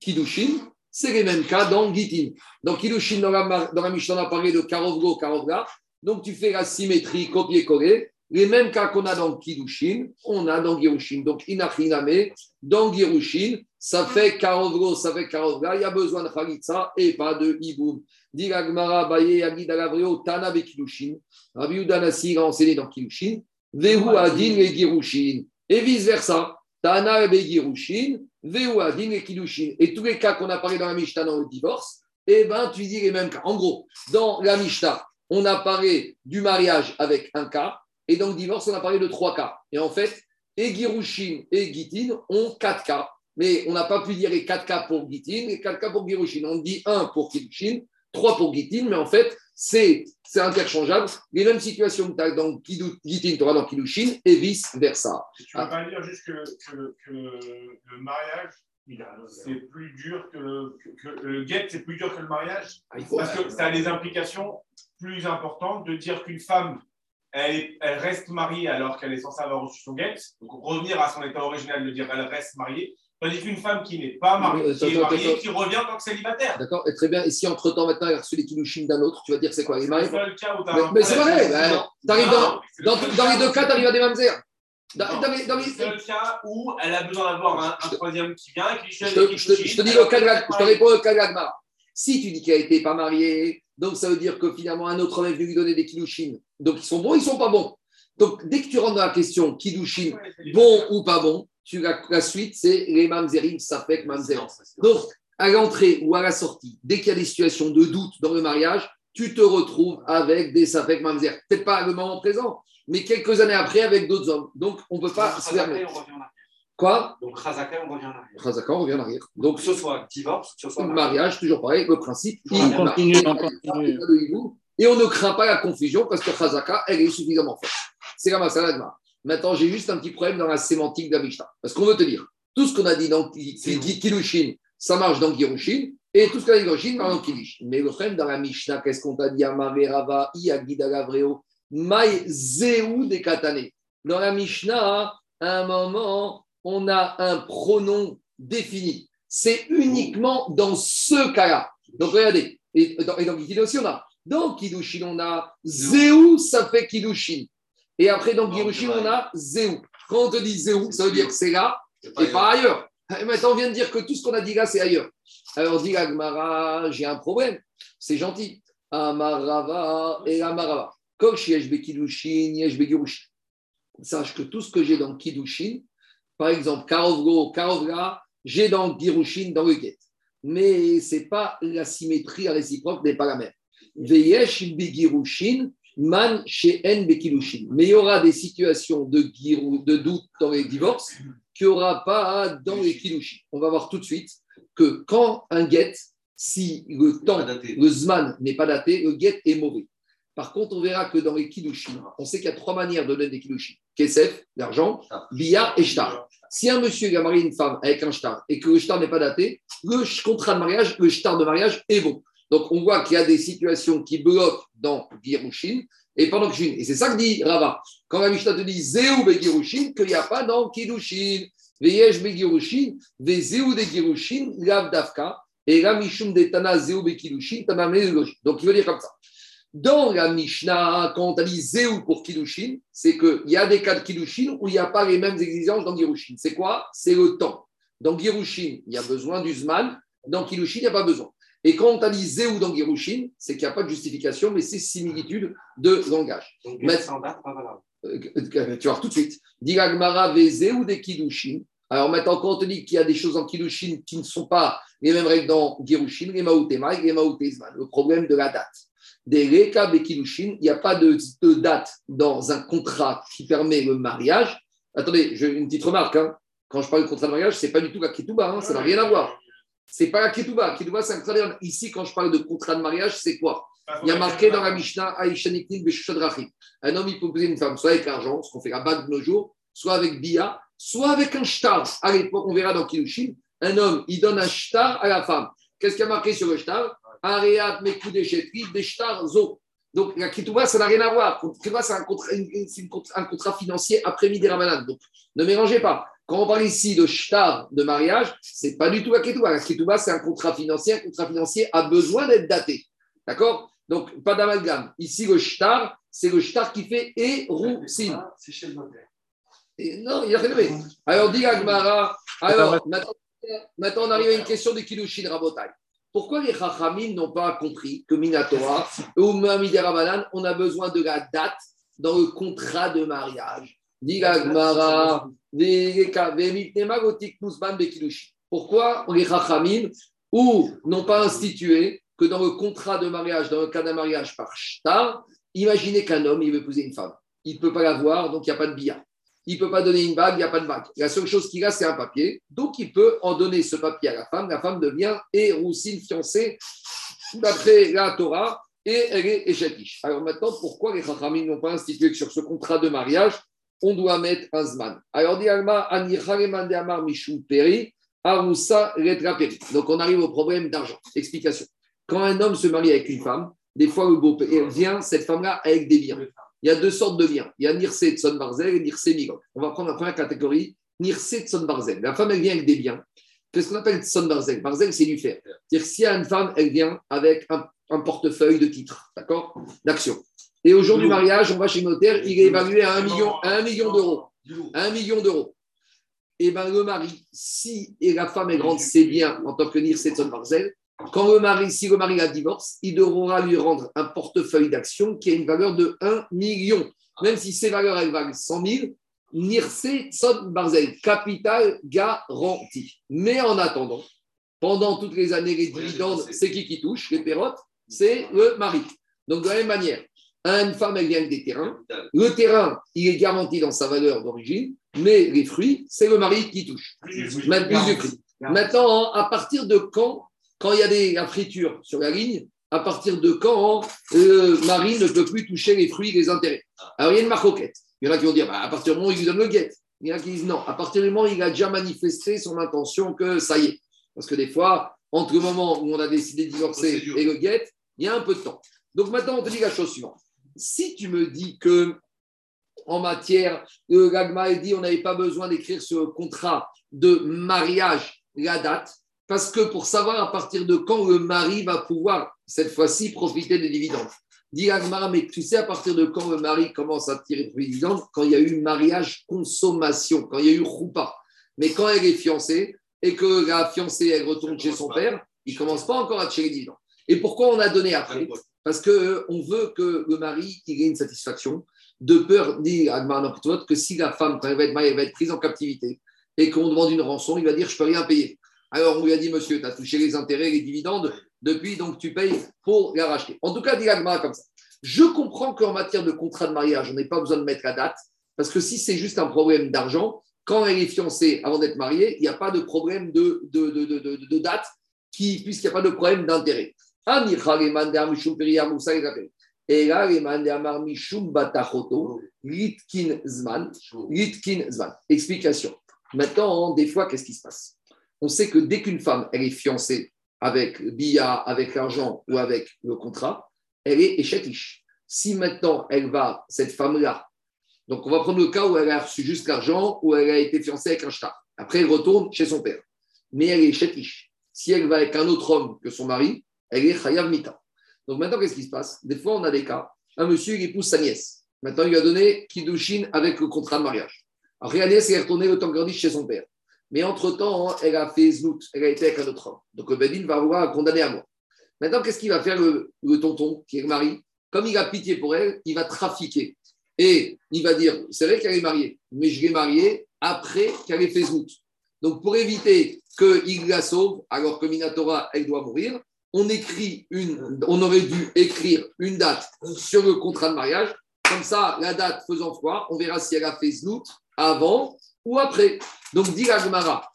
Kiddushin, c'est les mêmes cas dans Gitin. Dans Kiddushin, dans la, dans la Mishnah, on a parlé de Karovgo, Karovga. Donc tu fais la symétrie copier-coller. Les mêmes cas qu'on a dans Kiddushin, on a dans Girushin. Donc, Inachiname, dans Girushin, ça fait Karovro, ça fait Karovra, il y a besoin de Khalitsa et pas de Iboum. Diragmara, Baye, Agid Agavreo, Tana Bekidushin. Rabbi Udanasi a enseigné dans Kiddushin. Vehu Adin et Girushin. Et vice-versa. Tana et Girushin, Vehu Adin et Kiddushin. Et tous les cas qu'on a parlé dans la Mishnah dans le divorce, eh bien, tu dis les mêmes cas. En gros, dans la Mishnah, on a parlé du mariage avec un cas, et dans le divorce, on a parlé de trois cas. Et en fait, et Girushin et Gitin ont quatre cas. Mais on n'a pas pu dire les quatre cas pour Gitin et quatre cas pour Girushin. On dit un pour Kirushin, trois pour Gitin, mais en fait, c'est interchangeable. Les mêmes situations que tu as dans Gitin, tu auras dans Kirushin et vice-versa. Tu ne vas pas dire juste que, le mariage c'est plus dur que le, que, le get, c'est plus dur que le mariage ah, Parce que ça a des implications plus importantes de dire qu'une femme, elle, elle, reste mariée alors qu'elle est censée avoir reçu son get. Donc revenir à son état original de dire elle reste mariée. Tandis qu'une femme qui n'est pas mariée, qui est mariée, qui revient en tant que célibataire. D'accord, très bien. Et si entre-temps, maintenant, elle a reçu les kilouchines d'un autre, tu vas dire c'est quoi C'est le seul cas où tu as Mais, c'est vrai, ben, dans, dans, dans, les deux cas, tu arrives à des mamzères. Dans, dans, dans, c'est le cas où elle a besoin d'avoir un, un, troisième qui vient, qui je, te, je, te, je te dis le cas de, je te réponds au cas de Si tu dis qu'elle n'était pas mariée, donc ça veut dire que finalement un autre homme est venu lui donner des kilouchines. Donc ils sont bons, ils sont pas bons. Donc dès que tu rentres dans la question kilouchines, bon ou pas bon, tu, la, la suite c'est les mamzerim, ça fait que mamzerim. Donc à l'entrée ou à la sortie, dès qu'il y a des situations de doute dans le mariage, tu te retrouves avec des safek mamzer. Peut-être pas le moment présent, mais quelques années après avec d'autres hommes. Donc, on ne peut pas se permettre. Quoi? Donc, Khazaka, on revient en arrière. Khazaka, on revient en arrière. Donc, que ce soit divorce, que ce soit mariage, toujours pareil, le principe. On continue, on continue. Et on ne craint pas la confusion parce que Khazaka, elle est suffisamment forte. C'est comme ça, Maintenant, j'ai juste un petit problème dans la sémantique d'Avishta. Parce qu'on veut te dire, tout ce qu'on a dit dans Kilushin, ça marche dans Girushin, et tout ce qu'on a dit dans Girushin marche dans Kilush. Mais le problème dans la Mishnah, qu'est-ce qu'on t'a dit? Amare Rava, Iagida Gavreo, Maï Zéou des Katane. Dans la Mishnah, à un moment, on a un pronom défini. C'est uniquement dans ce cas-là. Donc regardez, et dans, et aussi, on a. Dans Kidushin, on a Zéou, ça fait Kidushin. Et après, dans Kirushin, on a Zéou. Quand on te dit Zéou, ça veut dire que c'est là et pas ailleurs. Et maintenant, on vient de dire que tout ce qu'on a dit là, c'est ailleurs. Alors, dit Agmara, j'ai un problème. C'est gentil. Amarava et Amarava. Sache que tout ce que j'ai dans Kidushin, par exemple, Karovro, Karovra, j'ai dans Girushin, dans le Get. Mais ce n'est pas la symétrie réciproque n'est pas la même. Veyesh Begirushin, Man Sheen Bekidushin. Mais il y aura des situations de, de doute dans les divorces qu'il n'y aura pas dans les Kidushin. On va voir tout de suite que quand un get, si le temps, le Zman n'est pas daté, le get est mauvais. Par contre, on verra que dans les Kiddushin, on sait qu'il y a trois manières de donner des Kiddushin. Kesef, l'argent, Bia et Shtar. Si un monsieur a marié une femme avec un Shtar et que le Shtar n'est pas daté, le contrat de mariage, le Shtar de mariage est bon. Donc, on voit qu'il y a des situations qui bloquent dans Girushin et pendant que Et c'est ça que dit Rava. Quand la Mishnah te dit Zéou Begirushin, qu'il n'y a pas dans Kiddushin. Veyesh Begirushin, Vezéou de Girushin, Lav Davka, et la Mishum de Tana Zéou Bekirushin, Tana Donc, il veut dire comme ça. Dans la Mishnah, quand on a dit Zéou pour Kiddushin, c'est qu'il y a des cas de Kiddushin où il n'y a pas les mêmes exigences dans Girushin. C'est quoi? C'est le temps. Dans Girushin, il y a besoin du Zman. Dans Kiddushin, il n'y a pas besoin. Et quand on dit Zéou dans Girushin, c'est qu'il n'y a pas de justification, mais c'est similitude de langage. Donc, mais, euh, euh, tu voir tout de suite. Diragmara Zéou des Kiddushin. Alors maintenant, quand on te dit qu'il y a des choses en Kiddushin qui ne sont pas les mêmes règles dans Girushin, les Maoutéma et les Maoutézman, le problème de la date des Reka Bekilushin, il n'y a pas de, date dans un contrat qui permet le mariage. Attendez, je, une petite remarque. Hein. Quand je parle de contrat de mariage, ce n'est pas du tout la Ketouba, hein, ça n'a rien à voir. Ce n'est pas la Ketouba. Ketouba, c'est un contrat Ici, quand je parle de contrat de mariage, c'est quoi? Il y a marqué dans la Mishnah, Un homme, il peut poser une femme, soit avec l'argent, ce qu'on fait à bas de nos jours, soit avec Bia, soit avec un shtar. À l'époque, on verra dans Kilushin, un homme, il donne un shtar à la femme. Qu'est-ce qu'il y a marqué sur le shtar? Ariat, Zo. Donc la Ketouba, ça n'a rien à voir. Ketouba, c'est un contrat, un contrat financier après-midi Ramadan. Donc ne mélangez pas. Quand on parle ici de shtar de mariage, c'est pas du tout la Ketouba. La Ketouba, c'est un contrat financier. Un contrat financier a besoin d'être daté. D'accord? Donc pas d'amalgame. Ici, le shtar, c'est le shtar qui fait Erousin. C'est chez le notaire. Non, il a rénové. Alors, dit Agmara. Alors, maintenant, maintenant, on arrive à une question de Kiddushin Rabotai. Pourquoi les Chachamim n'ont pas compris que Minatora ou Ramadan, on a besoin de la date dans le contrat de mariage? Pourquoi les Chachamim ou n'ont pas institué que dans le contrat de mariage, dans le cas d'un mariage par shtar, imaginez qu'un homme, il veut épouser une femme. Il ne peut pas la voir, donc il n'y a pas de billard. Il ne peut pas donner une bague, il n'y a pas de bague. La seule chose qu'il a, c'est un papier. Donc il peut en donner ce papier à la femme. La femme devient Eroussine fiancée d'après la Torah et elle est échatiche. Alors maintenant, pourquoi les Chachamim n'ont pas institué que sur ce contrat de mariage, on doit mettre un Zman Alors. Donc on arrive au problème d'argent. Explication. Quand un homme se marie avec une femme, des fois le vient, cette femme-là, avec des biens. Il y a deux sortes de biens. Il y a Nirse Tson Barzel et Nirse Migok. On va prendre la première catégorie, Nirse Tson Barzel. La femme, elle vient avec des biens. Qu'est-ce qu'on appelle Tson Barzel? Barzel, c'est du fer. C'est-à-dire s'il y a une femme, elle vient avec un, portefeuille de titres, d'accord? D'action. Et au jour du mariage, on va chez le notaire, il est évalué à 1 million, à 1 million d'euros. 1 million d'euros. Et bien le mari, si et la femme est grande, c'est bien en tant que Nirse Tson Barzel, quand le mari, si le mari a divorce, il devra lui rendre un portefeuille d'actions qui a une valeur de 1 million. Même si ces valeurs, elles valent 100 000, Nirse Son Barzel, capital garanti. Mais en attendant, pendant toutes les années, les dividendes, c'est qui qui touche Les pérotes, c'est le mari. Donc, de la même manière, une femme, elle avec des terrains. Le terrain, il est garanti dans sa valeur d'origine, mais les fruits, c'est le mari qui touche. Même plus du prix. Maintenant, à partir de quand quand il y a des, la friture sur la ligne, à partir de quand le mari ne peut plus toucher les fruits et les intérêts Alors, il y a une marcoquette. Il y en a qui vont dire, bah, à partir du moment où il lui donne le guet. Il y en a qui disent non, à partir du moment où il a déjà manifesté son intention que ça y est. Parce que des fois, entre le moment où on a décidé de divorcer et le guet, il y a un peu de temps. Donc maintenant, on te dit la chose suivante. Si tu me dis que en matière de l'agma dit on n'avait pas besoin d'écrire ce contrat de mariage, la date, parce que pour savoir à partir de quand le mari va pouvoir, cette fois-ci, profiter des dividendes. Dit mais tu sais à partir de quand le mari commence à tirer des dividendes? Quand il y a eu mariage, consommation, quand il y a eu roupa. Mais quand elle est fiancée et que la fiancée, elle retourne chez son père, il commence pas encore à tirer les dividendes. Et pourquoi on a donné après? Parce qu'on euh, veut que le mari il ait une satisfaction, de peur, dit Agmar que si la femme, quand elle va être mariée, elle va être prise en captivité et qu'on demande une rançon, il va dire Je peux rien payer. Alors on lui a dit, monsieur, tu as touché les intérêts, les dividendes, depuis, donc tu payes pour les racheter. En tout cas, dit comme ça. Je comprends qu'en matière de contrat de mariage, on n'est pas besoin de mettre la date, parce que si c'est juste un problème d'argent, quand elle est fiancée avant d'être mariée, il n'y a pas de problème de, date, puisqu'il n'y a pas de problème d'intérêt. Et là, Explication. Maintenant, des fois, qu'est-ce qui se passe? On sait que dès qu'une femme, elle est fiancée avec Bia, avec l'argent ou avec le contrat, elle est échatiche. Si maintenant elle va, cette femme-là, donc on va prendre le cas où elle a reçu juste l'argent, ou elle a été fiancée avec un shtar. Après, elle retourne chez son père. Mais elle est échatiche. Si elle va avec un autre homme que son mari, elle est chayav mita. Donc maintenant, qu'est-ce qui se passe? Des fois, on a des cas. Un monsieur, il épouse sa nièce. Maintenant, il lui a donné Kiddushin avec le contrat de mariage. Après, la nièce est retournée le temps chez son père. Mais entre-temps, elle a fait znout, elle a été avec un autre homme. Donc le Bedin va vouloir condamner à mort. Maintenant, qu'est-ce qu'il va faire le, tonton, qui est le mari Comme il a pitié pour elle, il va trafiquer. Et il va dire, c'est vrai qu'elle est mariée, mais je l'ai mariée après qu'elle ait fait znout. Donc pour éviter qu'il la sauve, alors que Minatora, elle doit mourir, on, écrit une, on aurait dû écrire une date sur le contrat de mariage. Comme ça, la date faisant foi, on verra si elle a fait znout avant ou après. Donc, dit la Gemara,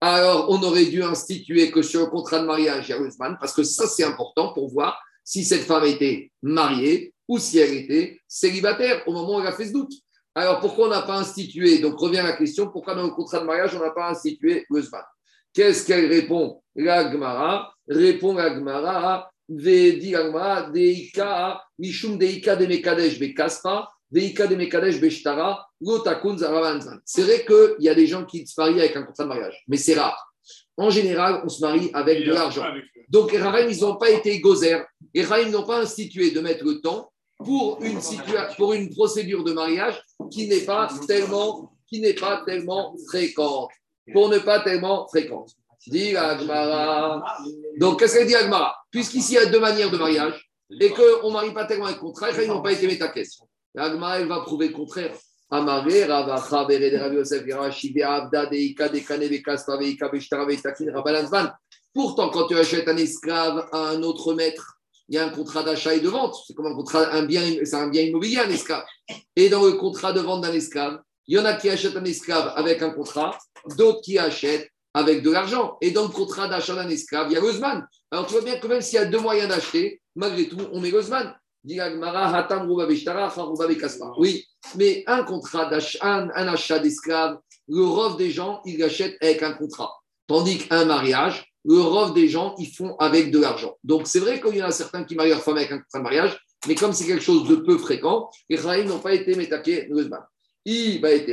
alors on aurait dû instituer que sur le contrat de mariage, il y a le parce que ça, c'est important pour voir si cette femme était mariée ou si elle était célibataire au moment où elle a fait ce doute. Alors, pourquoi on n'a pas institué Donc, revient la question pourquoi dans le contrat de mariage, on n'a pas institué le Qu'est-ce qu'elle répond La Gemara? Répond la Gemara Deika, Mishum Deika de Bekaspa, c'est vrai qu'il y a des gens qui se marient avec un contrat de mariage, mais c'est rare. En général, on se marie avec de l'argent. Donc, les Rahim, ils n'ont pas été gozer. Les Rahim n'ont pas institué de mettre le temps pour une, situa- pour une procédure de mariage qui n'est pas tellement, qui n'est pas tellement fréquente. Pour ne pas tellement fréquente. Dit Agmara. Donc, qu'est-ce qu'elle dit Agmara? Puisqu'ici, il y a deux manières de mariage et qu'on ne marie pas tellement avec contrat, les Rahim n'ont pas été métakès. Agmara, elle va prouver le contraire. Amaré, Yosef, Be'avda, Deika, Dekane, Veika, Pourtant, quand tu achètes un esclave à un autre maître, il y a un contrat d'achat et de vente. C'est comme un contrat, un bien, c'est un bien immobilier, un esclave. Et dans le contrat de vente d'un esclave, il y en a qui achètent un esclave avec un contrat, d'autres qui achètent avec de l'argent. Et dans le contrat d'achat d'un esclave, il y a l'Ozman. Alors tu vois bien que même s'il y a deux moyens d'acheter, malgré tout, on met l'Ozman. Oui, mais un contrat d'achat, un, achat d'esclave, le rov des gens, ils l'achètent avec un contrat. Tandis qu'un mariage, le rov des gens, ils font avec de l'argent. Donc, c'est vrai qu'il y en a certains qui marient leur femme avec un contrat de mariage, mais comme c'est quelque chose de peu fréquent, les Rahim n'ont pas été métaqués. Il va être.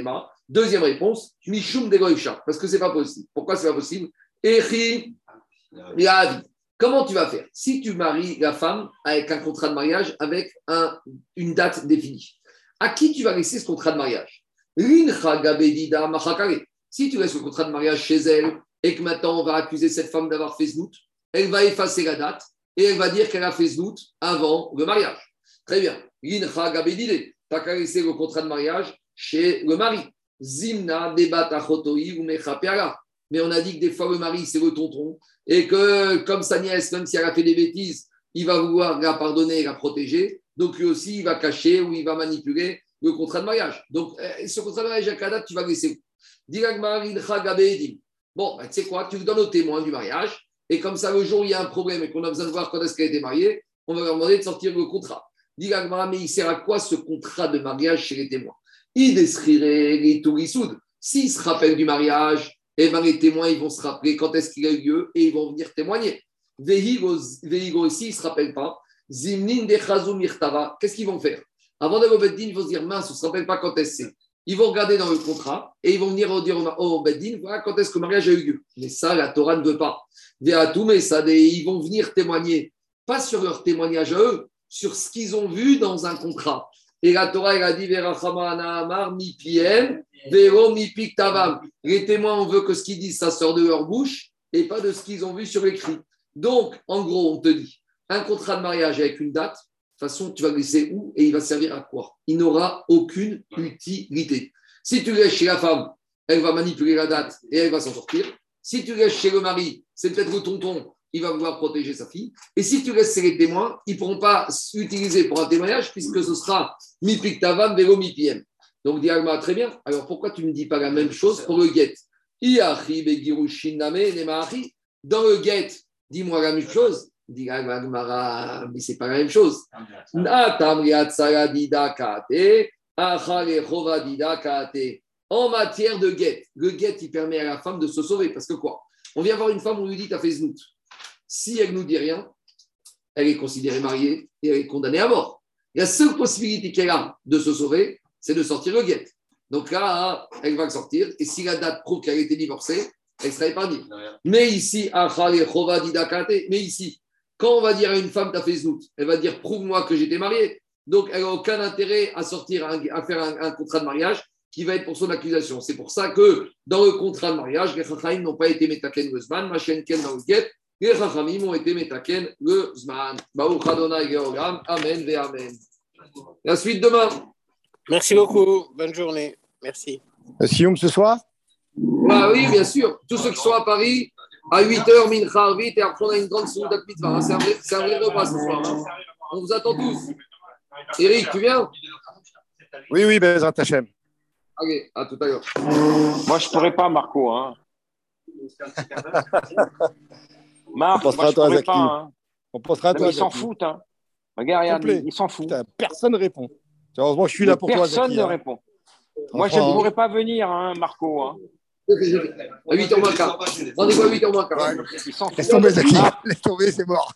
Deuxième réponse, Mishum de parce que c'est pas possible. Pourquoi c'est pas possible? Echi Yahavi. Comment tu vas faire Si tu maries la femme avec un contrat de mariage avec un- une date définie, à qui tu vas laisser ce contrat de mariage? Si tu laisses le contrat de mariage chez elle et que maintenant on va accuser cette femme d'avoir fait znout, elle va effacer la date et elle va dire qu'elle a fait znout avant le mariage. Très bien. N'as qu'à laisser le contrat de mariage chez le mari. Zimna ou. Mais on a dit que des fois le mari c'est le tonton et que comme sa nièce, même si elle a fait des bêtises, il va vouloir la pardonner et la protéger. Donc lui aussi, il va cacher ou il va manipuler le contrat de mariage. Donc euh, ce contrat de mariage à la date, tu vas laisser. Bon, ben, tu sais quoi, tu donnes aux témoins du mariage et comme ça, le jour où il y a un problème et qu'on a besoin de voir quand est-ce qu'elle a été mariée, on va leur demander de sortir le contrat. Dit mais il sert à quoi ce contrat de mariage chez les témoins? Il décrirait les. S'ils se rappellent du mariage, eh ben, les témoins ils vont se rappeler quand est-ce qu'il a eu lieu et ils vont venir témoigner. Vehigo ici, ils ne se rappellent pas. Zimnin de Mirtava, qu'est-ce qu'ils vont faire? Avant d'aller au Beddin, ils vont se dire mince, on ne se rappelle pas quand est-ce c'est. Ils vont regarder dans le contrat et ils vont venir dire au- au Beddin voilà quand est-ce que le mariage a eu lieu. Mais ça, la Torah ne veut pas. Ils vont venir témoigner, pas sur leur témoignage à eux, sur ce qu'ils ont vu dans un contrat. Et la Torah, elle a dit Amar, mi piem, vero mi piktavam. Les témoins, on veut que ce qu'ils disent, ça sort de leur bouche et pas de ce qu'ils ont vu sur l'écrit. Donc, en gros, on te dit un contrat de mariage avec une date, de toute façon, tu vas laisser où et il va servir à quoi? Il n'aura aucune utilité. Si tu laisses chez la femme, elle va manipuler la date et elle va s'en sortir. Si tu laisses chez le mari, c'est peut-être le tonton, il va vouloir protéger sa fille. Et si tu laisses les témoins, ils ne pourront pas s'utiliser pour un témoignage puisque ce sera mi piktavam vero mi piem. Donc, Diagma, très bien. Alors, pourquoi tu ne me dis pas la même chose pour le guet? Dans le guet, dis-moi la même chose. Dit Agmara, mais c'est pas la même chose. Kate. En matière de guet, le guet, il permet à la femme de se sauver. Parce que quoi? On vient voir une femme, on lui dit, t'as fait znout. Si elle nous dit rien, elle est considérée mariée et elle est condamnée à mort. La seule possibilité qu'elle a de se sauver, c'est de sortir le guet. Donc là, elle va le sortir. Et si la date prouve qu'elle a été divorcée, elle sera épargnée. Mais ici, kate. Mais ici, quand on va dire à une femme, t'as fait znout, elle va dire, prouve-moi que j'étais mariée. Donc, elle n'a aucun intérêt à sortir, à faire un, un contrat de mariage qui va être pour son accusation. C'est pour ça que dans le contrat de mariage, les Chachamim n'ont pas été metaken le Zman, Machen Ken dans le Get, les Chachamim ont été metaken le Zman. Baruch Adonai Geogram, Amen ve Amen. La suite demain. Merci beaucoup. Bonne journée. Merci. Sioum ce soir? Ah oui, bien sûr. Tous ceux qui sont à Paris, à 8h, Mincha Arvit, et après on a une grande un vrai- c'est un vrai repas ce soir. hein. On vous attend tous. Eric, tu viens? Oui, oui, Bezrat Hachem. Allez, à tout à l'heure. Moi, je ne pourrais pas, Marco. Hein. Marc, On pensera moi, à je toi, pourrais Zaki. pas. Hein. On pensera à Non, toi. ils s'en foutent. Hein. Regarde, regarde, ils s'en foutent. Putain, personne répond. Heureusement, je suis là pour toi, Personne ne hein. répond. Moi, je ne pourrais pas venir, hein, Marco. Hein. À 8h moins quart. Rendez-vous à 8h moins quart. Ils s'en Laisse foutent. tomber, Zaki. Ah, Laisse tomber, c'est mort.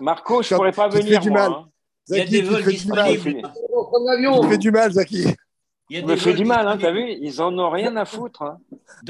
Marco, je ne pourrais pas venir, du mal. hein. Il y a des vols fais du mal. disponibles. Tu te fais du mal, Zaki. Il me vols du mal, hein, t'as vu Ils en ont rien à foutre. hein.